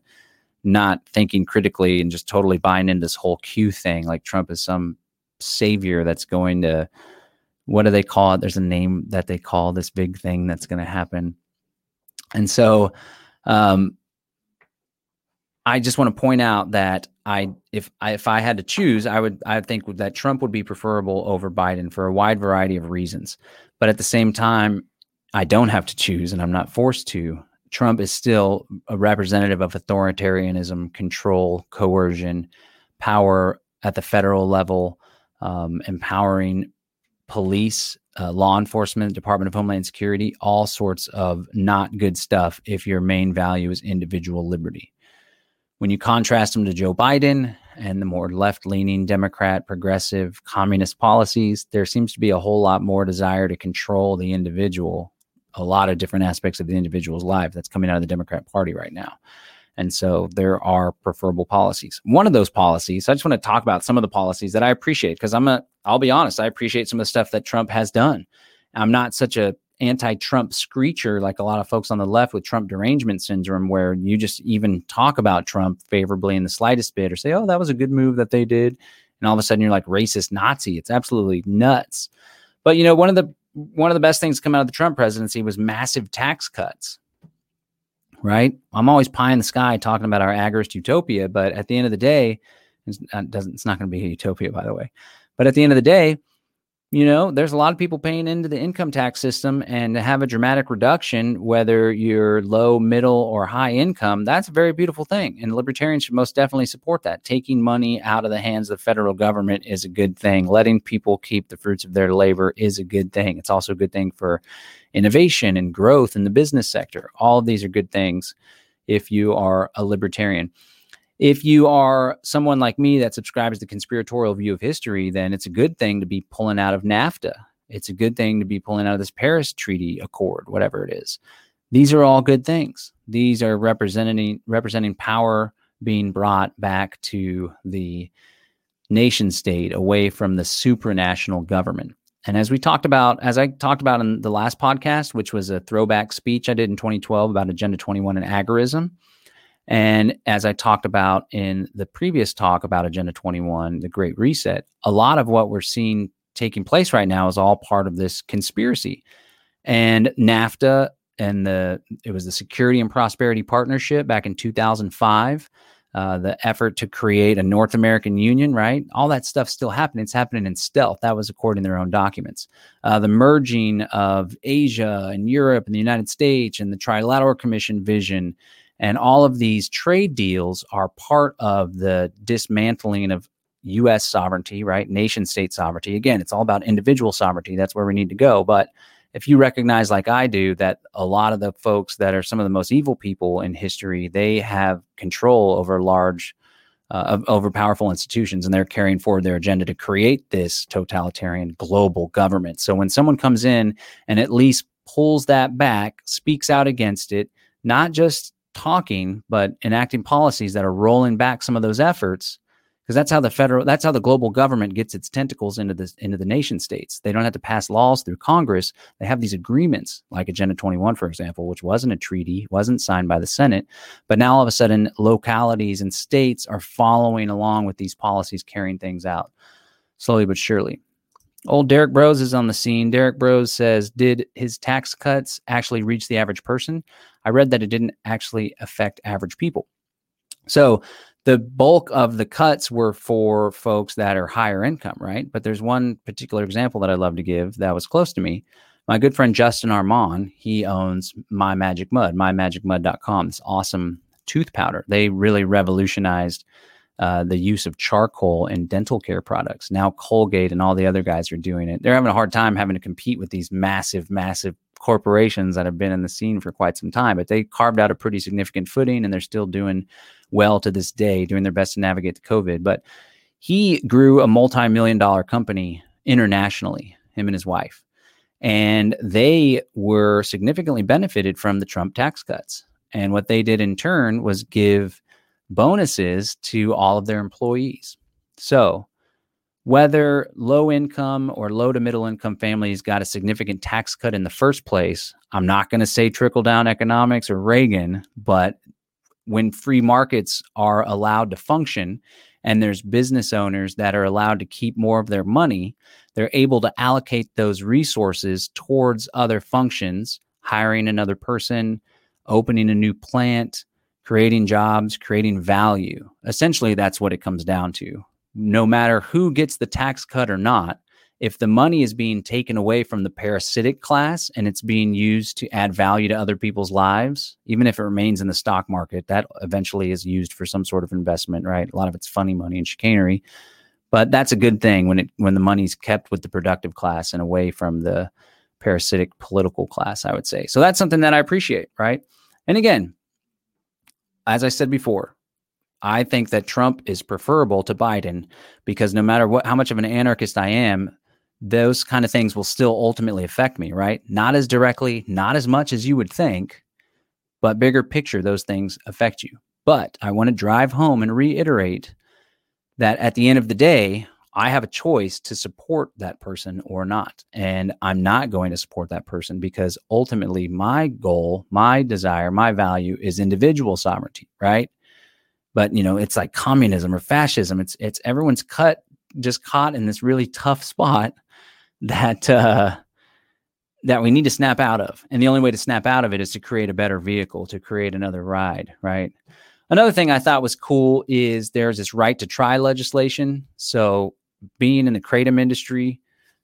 not thinking critically and just totally buying into this whole Q thing, like Trump is some savior that's going to what do they call it? There's a name that they call this big thing that's going to happen. And so, um, I just want to point out that I, if I, if I had to choose, I would, I think that Trump would be preferable over Biden for a wide variety of reasons. But at the same time, I don't have to choose, and I'm not forced to. Trump is still a representative of authoritarianism, control, coercion, power at the federal level, um, empowering police, uh, law enforcement, Department of Homeland Security, all sorts of not good stuff if your main value is individual liberty. When you contrast him to Joe Biden, and the more left leaning Democrat, progressive, communist policies, there seems to be a whole lot more desire to control the individual, a lot of different aspects of the individual's life that's coming out of the Democrat Party right now. And so there are preferable policies. One of those policies, I just want to talk about some of the policies that I appreciate because I'm a, I'll be honest, I appreciate some of the stuff that Trump has done. I'm not such a anti-Trump screecher like a lot of folks on the left with Trump derangement syndrome, where you just even talk about Trump favorably in the slightest bit or say, "Oh, that was a good move that they did," and all of a sudden you're like racist Nazi. It's absolutely nuts. But you know, one of the one of the best things to come out of the Trump presidency was massive tax cuts. Right? I'm always pie in the sky talking about our agorist utopia, but at the end of the day, it's not, doesn't, it's not going to be a utopia, by the way. But at the end of the day, you know, there's a lot of people paying into the income tax system and to have a dramatic reduction, whether you're low, middle, or high income, that's a very beautiful thing. And libertarians should most definitely support that. Taking money out of the hands of the federal government is a good thing. Letting people keep the fruits of their labor is a good thing. It's also a good thing for innovation and growth in the business sector. All of these are good things if you are a libertarian if you are someone like me that subscribes to the conspiratorial view of history, then it's a good thing to be pulling out of NAFTA. It's a good thing to be pulling out of this Paris Treaty Accord, whatever it is. These are all good things. These are representing representing power being brought back to the nation state away from the supranational government. And as we talked about, as I talked about in the last podcast, which was a throwback speech I did in 2012 about Agenda 21 and agorism, and as I talked about in the previous talk about Agenda 21, the Great Reset, a lot of what we're seeing taking place right now is all part of this conspiracy. And NAFTA and the it was the Security and Prosperity Partnership back in 2005. Uh, the effort to create a North American Union, right? All that stuff's still happening. It's happening in stealth. That was according to their own documents. Uh, the merging of Asia and Europe and the United States and the Trilateral Commission vision and all of these trade deals are part of the dismantling of US sovereignty, right? Nation state sovereignty. Again, it's all about individual sovereignty. That's where we need to go. But if you recognize, like I do, that a lot of the folks that are some of the most evil people in history, they have control over large, uh, over powerful institutions, and they're carrying forward their agenda to create this totalitarian global government. So when someone comes in and at least pulls that back, speaks out against it, not just talking, but enacting policies that are rolling back some of those efforts because that's how the federal that's how the global government gets its tentacles into the into the nation states they don't have to pass laws through congress they have these agreements like agenda 21 for example which wasn't a treaty wasn't signed by the senate but now all of a sudden localities and states are following along with these policies carrying things out slowly but surely Old Derrick Broze is on the scene. Derrick Broze says, Did his tax cuts actually reach the average person? I read that it didn't actually affect average people. So the bulk of the cuts were for folks that are higher income, right? But there's one particular example that I love to give that was close to me. My good friend Justin Armand, he owns My Magic Mud, mymagicmud.com, this awesome tooth powder. They really revolutionized uh, the use of charcoal in dental care products. Now Colgate and all the other guys are doing it. They're having a hard time having to compete with these massive, massive corporations that have been in the scene for quite some time, but they carved out a pretty significant footing and they're still doing well to this day, doing their best to navigate the COVID. But he grew a multi million dollar company internationally, him and his wife. And they were significantly benefited from the Trump tax cuts. And what they did in turn was give bonuses to all of their employees. So, whether low income or low to middle income families got a significant tax cut in the first place, I'm not going to say trickle down economics or Reagan, but when free markets are allowed to function and there's business owners that are allowed to keep more of their money, they're able to allocate those resources towards other functions, hiring another person, opening a new plant, creating jobs, creating value. Essentially, that's what it comes down to. No matter who gets the tax cut or not, if the money is being taken away from the parasitic class and it's being used to add value to other people's lives, even if it remains in the stock market, that eventually is used for some sort of investment, right? A lot of it's funny money and chicanery. But that's a good thing when it when the money's kept with the productive class and away from the parasitic political class, I would say. So that's something that I appreciate, right? And again, as I said before, I think that Trump is preferable to Biden because no matter what, how much of an anarchist I am, those kind of things will still ultimately affect me, right? Not as directly, not as much as you would think, but bigger picture, those things affect you. But I want to drive home and reiterate that at the end of the day, I have a choice to support that person or not. And I'm not going to support that person because ultimately my goal, my desire, my value is individual sovereignty, right? But you know, it's like communism or fascism. It's it's everyone's cut just caught in this really tough spot that uh that we need to snap out of. And the only way to snap out of it is to create a better vehicle, to create another ride, right? Another thing I thought was cool is there's this right to try legislation. So being in the kratom industry,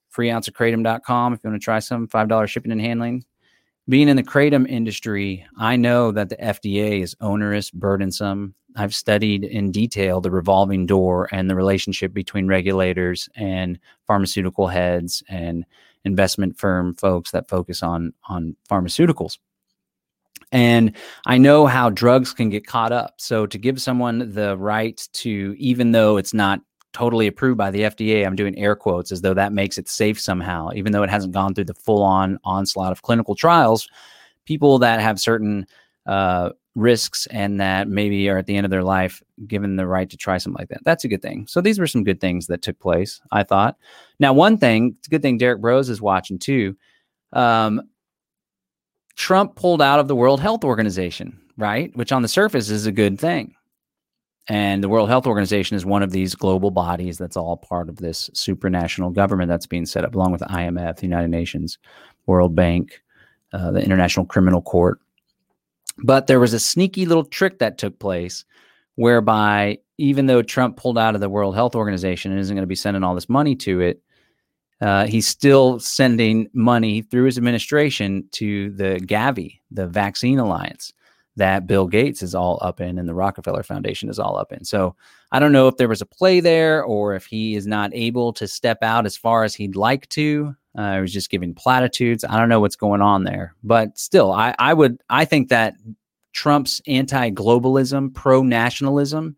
free ounce of kratom.com if you want to try some, $5 shipping and handling. Being in the kratom industry, I know that the FDA is onerous, burdensome. I've studied in detail the revolving door and the relationship between regulators and pharmaceutical heads and investment firm folks that focus on on pharmaceuticals. And I know how drugs can get caught up. So to give someone the right to, even though it's not totally approved by the FDA, I'm doing air quotes as though that makes it safe somehow, even though it hasn't gone through the full on onslaught of clinical trials. People that have certain uh, risks and that maybe are at the end of their life given the right to try something like that. That's a good thing. So these were some good things that took place, I thought. Now, one thing, it's a good thing Derrick Broze is watching too. Um, Trump pulled out of the World Health Organization, right? Which on the surface is a good thing. And the World Health Organization is one of these global bodies that's all part of this supranational government that's being set up, along with the IMF, the United Nations, World Bank, uh, the International Criminal Court. But there was a sneaky little trick that took place whereby, even though Trump pulled out of the World Health Organization and isn't going to be sending all this money to it, uh, he's still sending money through his administration to the Gavi, the Vaccine Alliance that Bill Gates is all up in and the Rockefeller Foundation is all up in. So I don't know if there was a play there or if he is not able to step out as far as he'd like to. Uh, he was just giving platitudes. I don't know what's going on there, but still, I, I would I think that Trump's anti-globalism, pro-nationalism,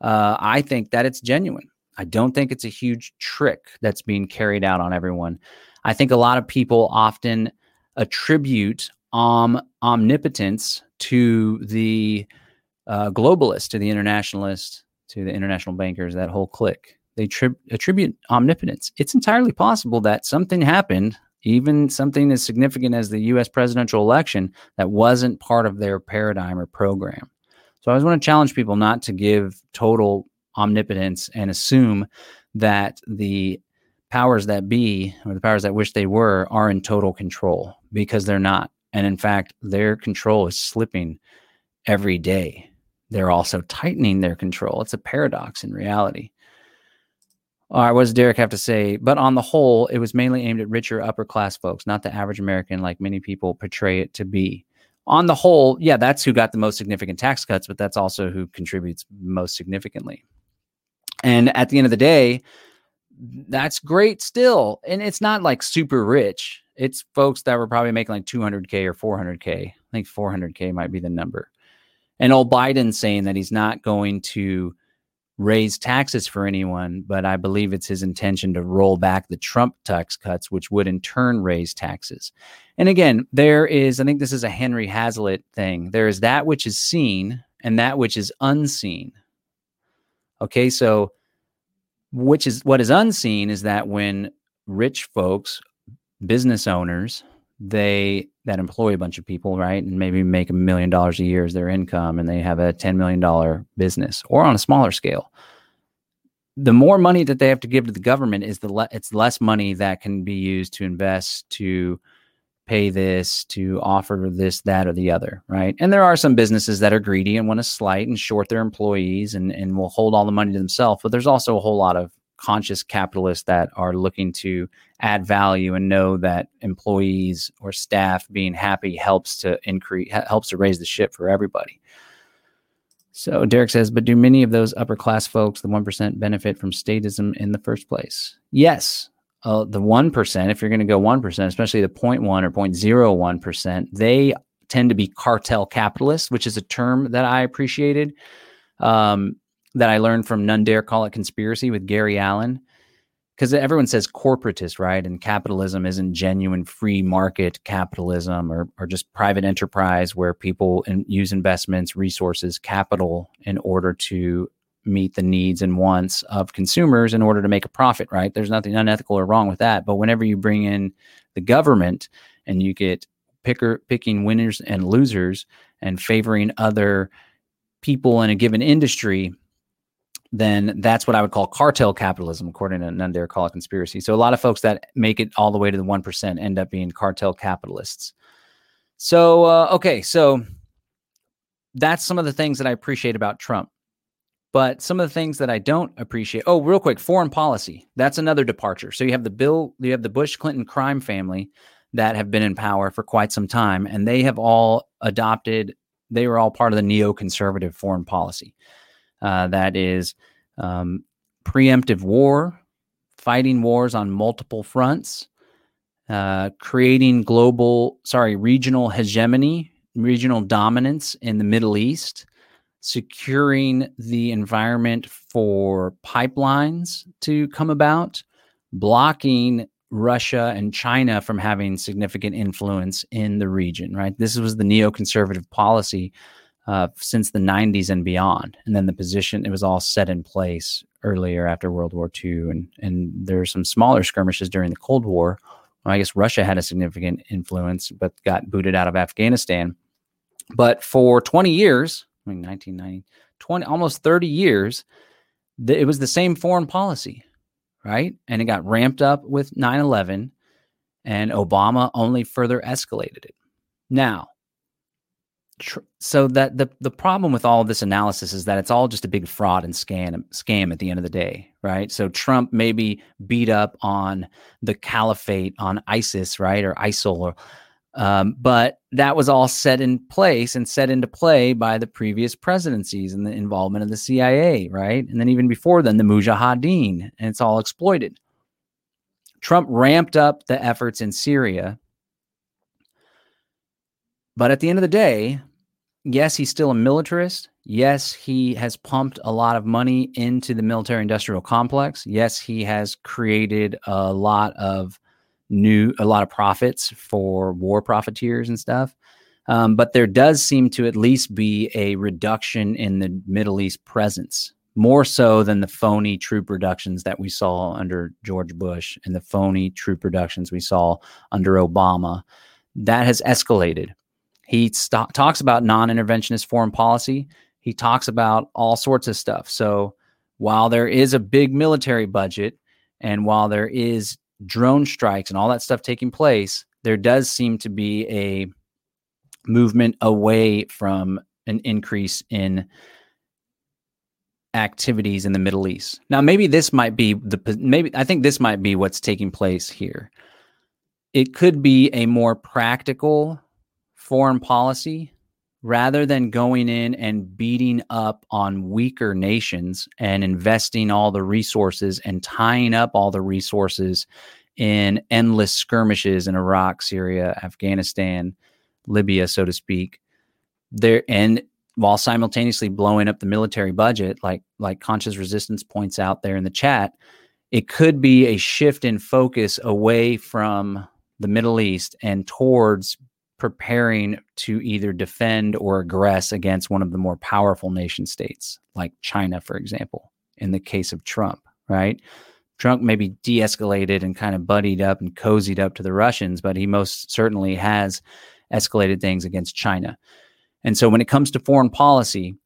uh, I think that it's genuine. I don't think it's a huge trick that's being carried out on everyone. I think a lot of people often attribute om- omnipotence to the uh, globalists, to the internationalists, to the international bankers, that whole clique. They tri- attribute omnipotence. It's entirely possible that something happened, even something as significant as the US presidential election, that wasn't part of their paradigm or program. So I always want to challenge people not to give total omnipotence and assume that the powers that be or the powers that wish they were are in total control because they're not. And in fact, their control is slipping every day. They're also tightening their control. It's a paradox in reality. All right, what does Derrick have to say? But on the whole, it was mainly aimed at richer upper class folks, not the average American like many people portray it to be on the whole, yeah, that's who got the most significant tax cuts, but that's also who contributes most significantly. And at the end of the day, that's great still. And it's not like super rich. It's folks that were probably making like 200K or 400K. I think 400K might be the number. And old Biden saying that he's not going to raise taxes for anyone, but I believe it's his intention to roll back the Trump tax cuts, which would in turn raise taxes. And again, there is, I think this is a Henry Hazlitt thing. There is that which is seen and that which is unseen. Okay, so which is what is unseen is that when rich folks, business owners, they that employ a bunch of people, right, and maybe make a million dollars a year as their income, and they have a ten million dollar business, or on a smaller scale, the more money that they have to give to the government is the le- it's less money that can be used to invest to pay this, to offer this, that, or the other, right? And there are some businesses that are greedy and want to slight and short their employees and, and will hold all the money to themselves. But there's also a whole lot of conscious capitalists that are looking to add value and know that employees or staff being happy helps to increase helps to raise the ship for everybody. So Derrick says, but do many of those upper class folks, the 1%, benefit from statism in the first place? Yes, uh, the 1%, if you're going to go 1%, especially the 0.1 or 0.01%, they tend to be cartel capitalists, which is a term that I appreciated. um, that I learned from None Dare Call It Conspiracy with Gary Allen. Because everyone says corporatist, right? And capitalism isn't genuine free market capitalism or, or just private enterprise where people in, use investments, resources, capital in order to meet the needs and wants of consumers in order to make a profit, right? There's nothing unethical or wrong with that. But whenever you bring in the government and you get picker picking winners and losers and favoring other people in a given industry, then that's what I would call cartel capitalism, according to None Dare Call It Conspiracy. So a lot of folks that make it all the way to the 1% end up being cartel capitalists. So, uh, okay, so that's some of the things that I appreciate about Trump. But some of the things that I don't appreciate. Oh, real quick, foreign policy. That's another departure. So you have the Bill, you have the Bush Clinton crime family that have been in power for quite some time, and they have all adopted. They were all part of the neoconservative foreign policy. Uh, that is um, preemptive war, fighting wars on multiple fronts, uh, creating global, sorry, regional hegemony, regional dominance in the Middle East, securing the environment for pipelines to come about, blocking Russia and China from having significant influence in the region, right? This was the neoconservative policy uh, since the 90s and beyond. And then the position, it was all set in place earlier after World War II. And, and there were some smaller skirmishes during the Cold War. Well, I guess Russia had a significant influence, but got booted out of Afghanistan. But for 20 years, I mean, 1990, 20, almost 30 years, it was the same foreign policy, right? And it got ramped up with 9 11, and Obama only further escalated it. Now, tr- so that the the problem with all of this analysis is that it's all just a big fraud and scam scam at the end of the day, right? So Trump maybe beat up on the caliphate on ISIS, right, or ISIL, or um, but that was all set in place and set into play by the previous presidencies and the involvement of the CIA, right? And then even before then, the Mujahideen, and it's all exploited. Trump ramped up the efforts in Syria. But at the end of the day, yes, he's still a militarist. Yes, he has pumped a lot of money into the military industrial complex. Yes, he has created a lot of new a lot of profits for war profiteers and stuff. Um, but there does seem to at least be a reduction in the Middle East presence, more so than the phony troop reductions that we saw under George Bush and the phony troop reductions we saw under Obama. That has escalated. He st- talks about non interventionist foreign policy. He talks about all sorts of stuff. So while there is a big military budget and while there is drone strikes and all that stuff taking place, there does seem to be a movement away from an increase in activities in the Middle East. Now, maybe this might be the maybe I think this might be what's taking place here. It could be a more practical foreign policy rather than going in and beating up on weaker nations and investing all the resources and tying up all the resources in endless skirmishes in Iraq, Syria, Afghanistan, Libya, so to speak. There and while simultaneously blowing up the military budget, like like Conscious Resistance points out there in the chat, it could be a shift in focus away from the Middle East and towards preparing to either defend or aggress against one of the more powerful nation states, like China, for example, in the case of Trump, right? Trump maybe de escalated and kind of buddied up and cozied up to the Russians, but he most certainly has escalated things against China. And so when it comes to foreign policy,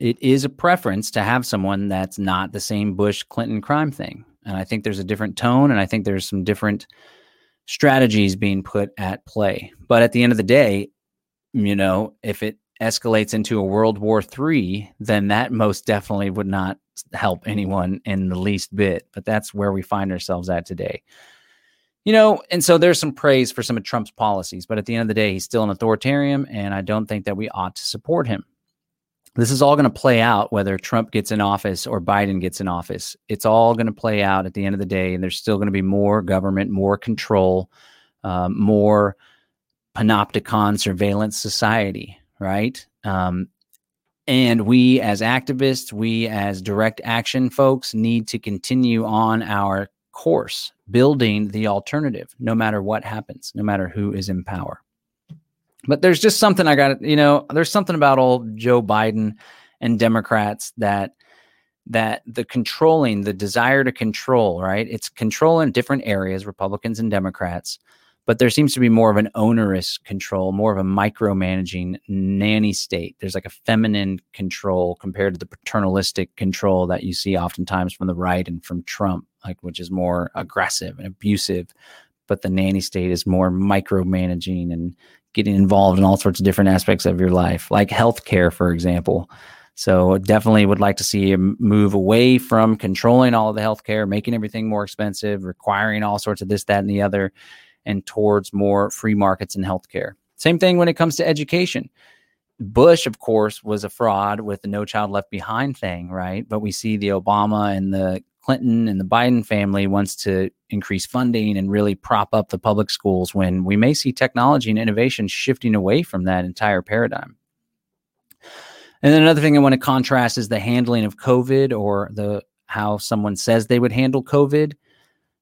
it is a preference to have someone that's not the same Bush Clinton crime thing. And I think there's a different tone, and I think there's some different strategies being put at play. But at the end of the day, you know, if it escalates into a World War III, then that most definitely would not help anyone in the least bit. But that's where we find ourselves at today. You know, and so there's some praise for some of Trump's policies, but at the end of the day, he's still an authoritarian, and I don't think that we ought to support him this is all going to play out whether Trump gets in office or Biden gets in office. It's all going to play out at the end of the day, and there's still going to be more government, more control, um, more panopticon surveillance society, right? Um, And we, as activists, we, as direct action folks, need to continue on our course, building the alternative, no matter what happens, no matter who is in power. But there's just something I got, you know, there's something about old Joe Biden and Democrats that that the controlling, the desire to control, right? It's control in different areas, Republicans and Democrats, but there seems to be more of an onerous control, more of a micromanaging nanny state. There's like a feminine control compared to the paternalistic control that you see oftentimes from the right and from Trump, like which is more aggressive and abusive. But the nanny state is more micromanaging and getting involved in all sorts of different aspects of your life, like healthcare, for example. So definitely would like to see a move away from controlling all of the healthcare, making everything more expensive, requiring all sorts of this, that, and the other, and towards more free markets in healthcare. Same thing when it comes to education. Bush, of course, was a fraud with the No Child Left Behind thing, right? But we see the Obama and the Clinton and the Biden family wants to increase funding and really prop up the public schools when we may see technology and innovation shifting away from that entire paradigm. And then another thing I want to contrast is the handling of COVID or the how someone says they would handle COVID.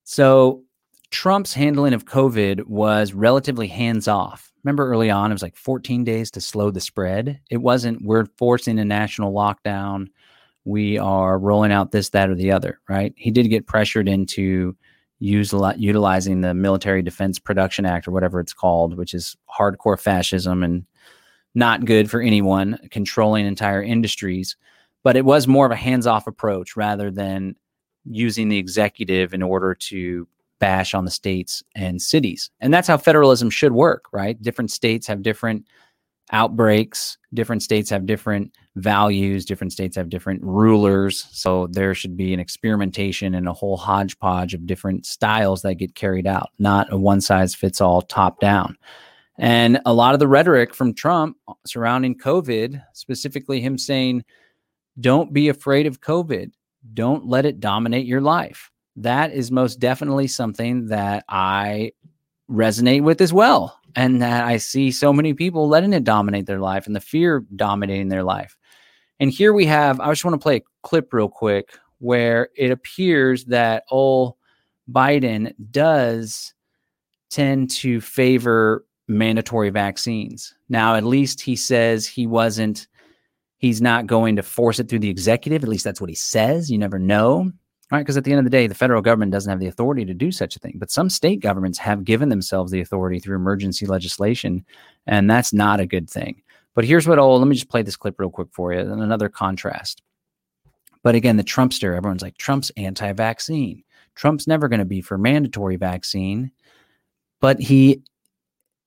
So Trump's handling of COVID was relatively hands off. Remember early on, it was like 14 days to slow the spread. It wasn't, we're forcing a national lockdown. We are rolling out this, that, or the other, right? He did get pressured into use, utilizing the Military Defense Production Act or whatever it's called, which is hardcore fascism and not good for anyone controlling entire industries. But it was more of a hands off approach rather than using the executive in order to bash on the states and cities. And that's how federalism should work, right? Different states have different outbreaks, different states have different values, different states have different rulers. So there should be an experimentation and a whole hodgepodge of different styles that get carried out, not a one size fits all top down. And a lot of the rhetoric from Trump surrounding COVID, specifically him saying, don't be afraid of COVID, don't let it dominate your life. That is most definitely something that I resonate with as well. And that I see so many people letting it dominate their life and the fear dominating their life. And here we have, I just want to play a clip real quick where it appears that old Biden does tend to favor mandatory vaccines. Now, at least he says he wasn't, he's not going to force it through the executive. At least that's what he says. You never know, right? Because at the end of the day, the federal government doesn't have the authority to do such a thing. But some state governments have given themselves the authority through emergency legislation, and that's not a good thing. But here's what, oh, let me just play this clip real quick for you and another contrast. But again, the Trumpster, everyone's like, Trump's anti vaccine. Trump's never going to be for mandatory vaccine, but he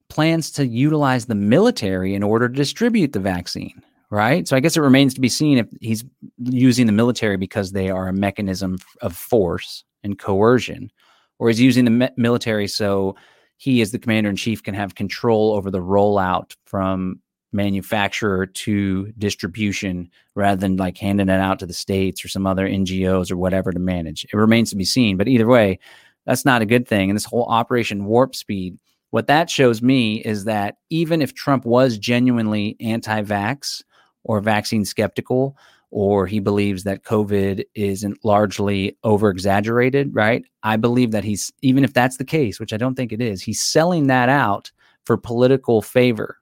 plans to utilize the military in order to distribute the vaccine, right? So I guess it remains to be seen if he's using the military because they are a mechanism of force and coercion, or is using the military so he, as the commander in chief, can have control over the rollout from manufacturer to distribution rather than like handing it out to the states or some other NGOs or whatever to manage. It remains to be seen. But either way, that's not a good thing. And this whole Operation Warp Speed what that shows me is that even if Trump was genuinely anti vax or vaccine skeptical, or he believes that COVID isn't largely over exaggerated, right? I believe that he's, even if that's the case, which I don't think it is, he's selling that out for political favor,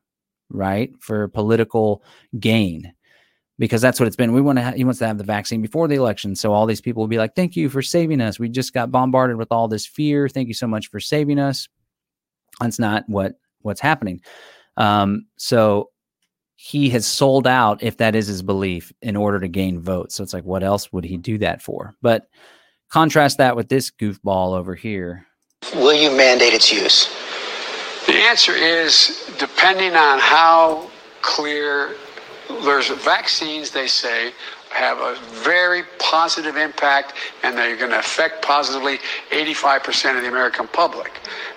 right? For political gain because that's what it's been. We want to. Ha- he wants to have the vaccine before the election, so all these people will be like, "Thank you for saving us. We just got bombarded with all this fear. Thank you so much for saving us." That's not what what's happening. Um, so he has sold out, if that is his belief, in order to gain votes. So it's like, what else would he do that for? But contrast that with this goofball over here. Will you mandate its use? The answer is depending on how clear there's vaccines, they say, have a very positive impact and they're going to affect positively 85% of the American public.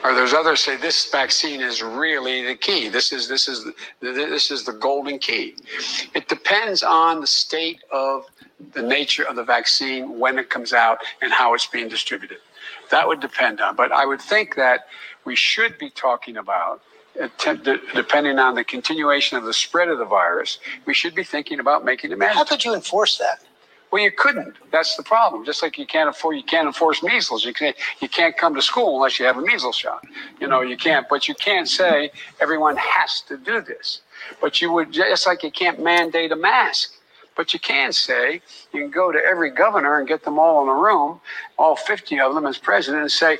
Or there's others say this vaccine is really the key. This is this is this is the golden key. It depends on the state of the nature of the vaccine when it comes out and how it's being distributed. That would depend on. But I would think that we should be talking about depending on the continuation of the spread of the virus, we should be thinking about making a mandatory. How could you enforce that? Well, you couldn't. That's the problem. Just like you can't afford, you can't enforce measles. You can't, you can't come to school unless you have a measles shot. You know, you can't. But you can't say everyone has to do this. But you would just like you can't mandate a mask. But you can say you can go to every governor and get them all in a room, all 50 of them as president, and say,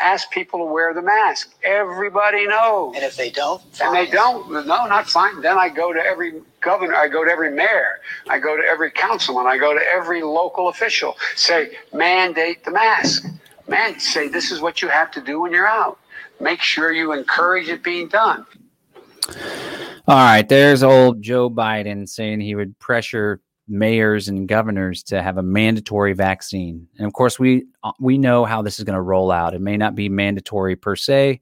ask people to wear the mask. Everybody knows. And if they don't, and they don't, no, not fine. Then I go to every governor, I go to every mayor, I go to every councilman, I go to every local official. Say, mandate the mask. Man, say this is what you have to do when you're out. Make sure you encourage it being done. All right, there's old Joe Biden saying he would pressure mayors and governors to have a mandatory vaccine. And of course, we uh, we know how this is going to roll out. It may not be mandatory per se,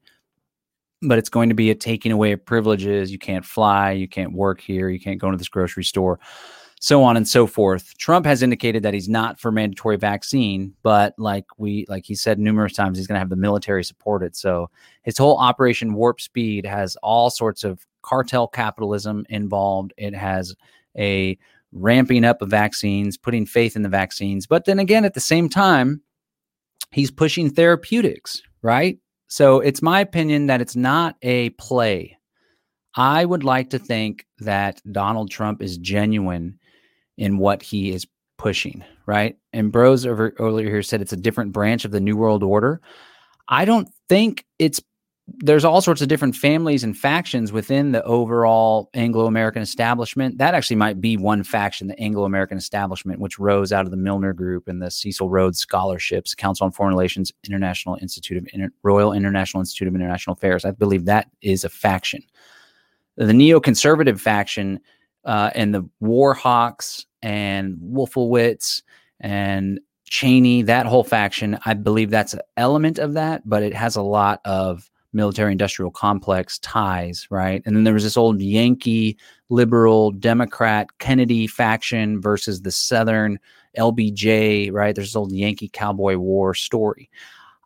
but it's going to be a taking away of privileges. You can't fly, you can't work here, you can't go into this grocery store, so on and so forth. Trump has indicated that he's not for mandatory vaccine, but like we like he said numerous times, he's going to have the military support it. So his whole Operation Warp Speed has all sorts of cartel capitalism involved. It has a ramping up of vaccines, putting faith in the vaccines. But then again, at the same time, he's pushing therapeutics, right? So it's my opinion that it's not a play. I would like to think that Donald Trump is genuine in what he is pushing, right? And Broze over earlier here said it's a different branch of the New World Order. I don't think it's there's all sorts of different families and factions within the overall Anglo-American establishment. That actually might be one faction, the Anglo-American establishment, which rose out of the Milner Group and the Cecil Rhodes Scholarships, Council on Foreign Relations, International Institute of Inter- Royal International Institute of International Affairs. I believe that is a faction. The neoconservative faction uh, and the Warhawks and Wolfowitz and Cheney, that whole faction, I believe that's an element of that, but it has a lot of military industrial complex ties, right? And then there was this old Yankee liberal Democrat Kennedy faction versus the Southern LBJ, right? There's this old Yankee cowboy war story.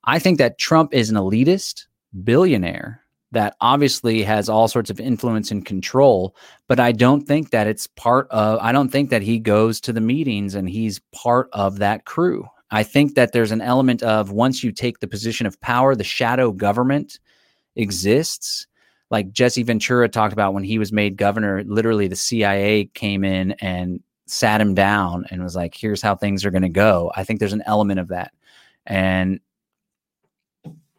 I think that Trump is an elitist billionaire that obviously has all sorts of influence and control, but I don't think that it's part of, I don't think that he goes to the meetings and he's part of that crew. I think that there's an element of once you take the position of power, the shadow government exists. Like Jesse Ventura talked about when he was made governor, literally the CIA came in and sat him down and was like, here's how things are going to go. I think there's an element of that. And,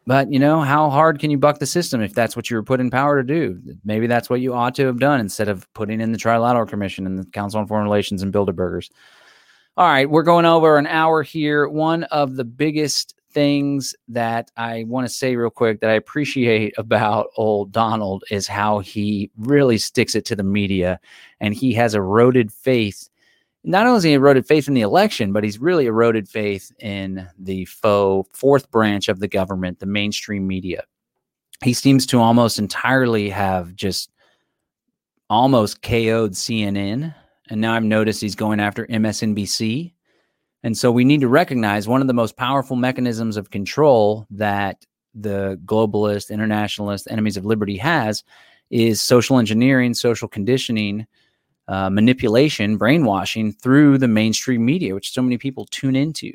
but you know, how hard can you buck the system if that's what you were put in power to do? Maybe that's what you ought to have done instead of putting in the Trilateral Commission and the Council on Foreign Relations and Bilderbergers. All right, we're going over an hour here. One of the biggest things that I want to say real quick that I appreciate about old Donald is how he really sticks it to the media and he has eroded faith. Not only has he eroded faith in the election, but he's really eroded faith in the faux fourth branch of the government, the mainstream media. He seems to almost entirely have just almost KO'd CNN. And now I've noticed he's going after MSNBC and so we need to recognize one of the most powerful mechanisms of control that the globalist, internationalist, enemies of liberty has is social engineering, social conditioning, uh, manipulation, brainwashing through the mainstream media, which so many people tune into.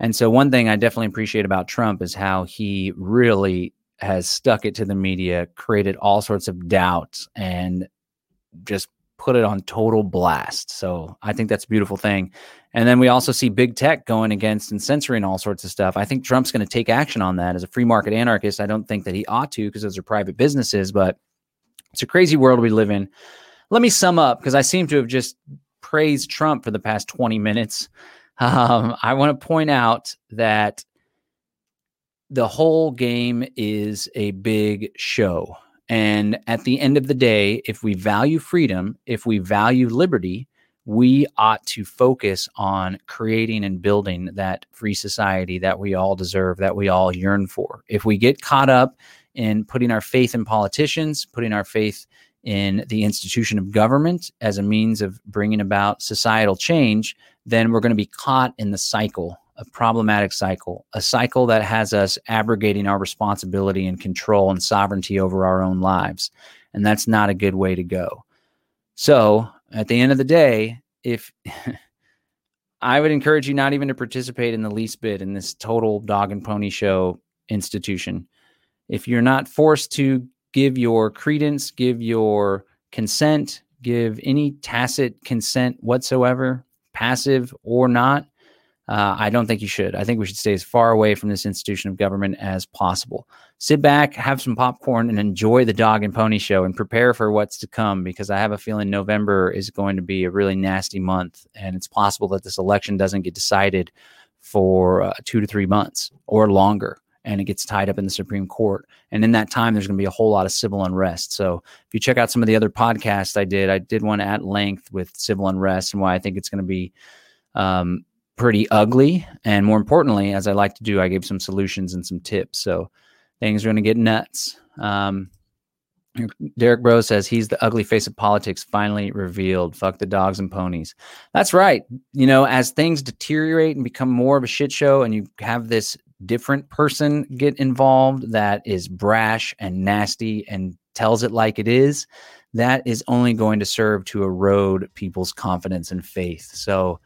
And so, one thing I definitely appreciate about Trump is how he really has stuck it to the media, created all sorts of doubts, and just put it on total blast. So I think that's a beautiful thing. And then we also see big tech going against and censoring all sorts of stuff. I think Trump's going to take action on that as a free market anarchist. I don't think that he ought to because those are private businesses, but it's a crazy world we live in. Let me sum up because I seem to have just praised Trump for the past 20 minutes. Um, I want to point out that the whole game is a big show. And at the end of the day, if we value freedom, if we value liberty, we ought to focus on creating and building that free society that we all deserve, that we all yearn for. If we get caught up in putting our faith in politicians, putting our faith in the institution of government as a means of bringing about societal change, then we're going to be caught in the cycle a problematic cycle, a cycle that has us abrogating our responsibility and control and sovereignty over our own lives. And that's not a good way to go. So, at the end of the day, if I would encourage you not even to participate in the least bit in this total dog and pony show institution. If you're not forced to give your credence, give your consent, give any tacit consent whatsoever, passive or not, uh, I don't think you should. I think we should stay as far away from this institution of government as possible. Sit back, have some popcorn, and enjoy the dog and pony show and prepare for what's to come because I have a feeling November is going to be a really nasty month. And it's possible that this election doesn't get decided for uh, two to three months or longer and it gets tied up in the Supreme Court. And in that time, there's going to be a whole lot of civil unrest. So if you check out some of the other podcasts I did, I did one at length with civil unrest and why I think it's going to be um, pretty ugly. And more importantly, as I like to do, I gave some solutions and some tips. So things are going to get nuts. Um, Derrick Broze says he's the ugly face of politics finally revealed. Fuck the dogs and ponies. That's right. You know, as things deteriorate and become more of a shit show, and you have this different person get involved that is brash and nasty and tells it like it is, that is only going to serve to erode people's confidence and faith. So,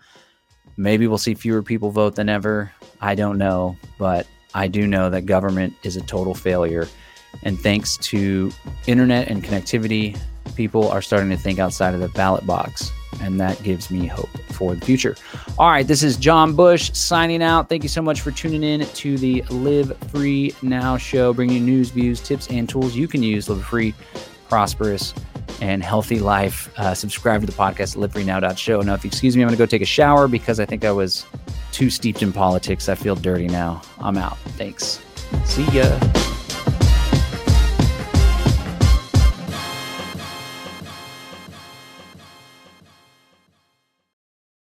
Maybe we'll see fewer people vote than ever. I don't know, but I do know that government is a total failure. And thanks to internet and connectivity, people are starting to think outside of the ballot box. And that gives me hope for the future. All right, this is John Bush signing out. Thank you so much for tuning in to the Live Free Now show, bringing you news, views, tips, and tools you can use. Live free, prosperous, and healthy life. Uh, subscribe to the podcast at. Now, if you excuse me, I'm going to go take a shower because I think I was too steeped in politics. I feel dirty now. I'm out. Thanks. See ya.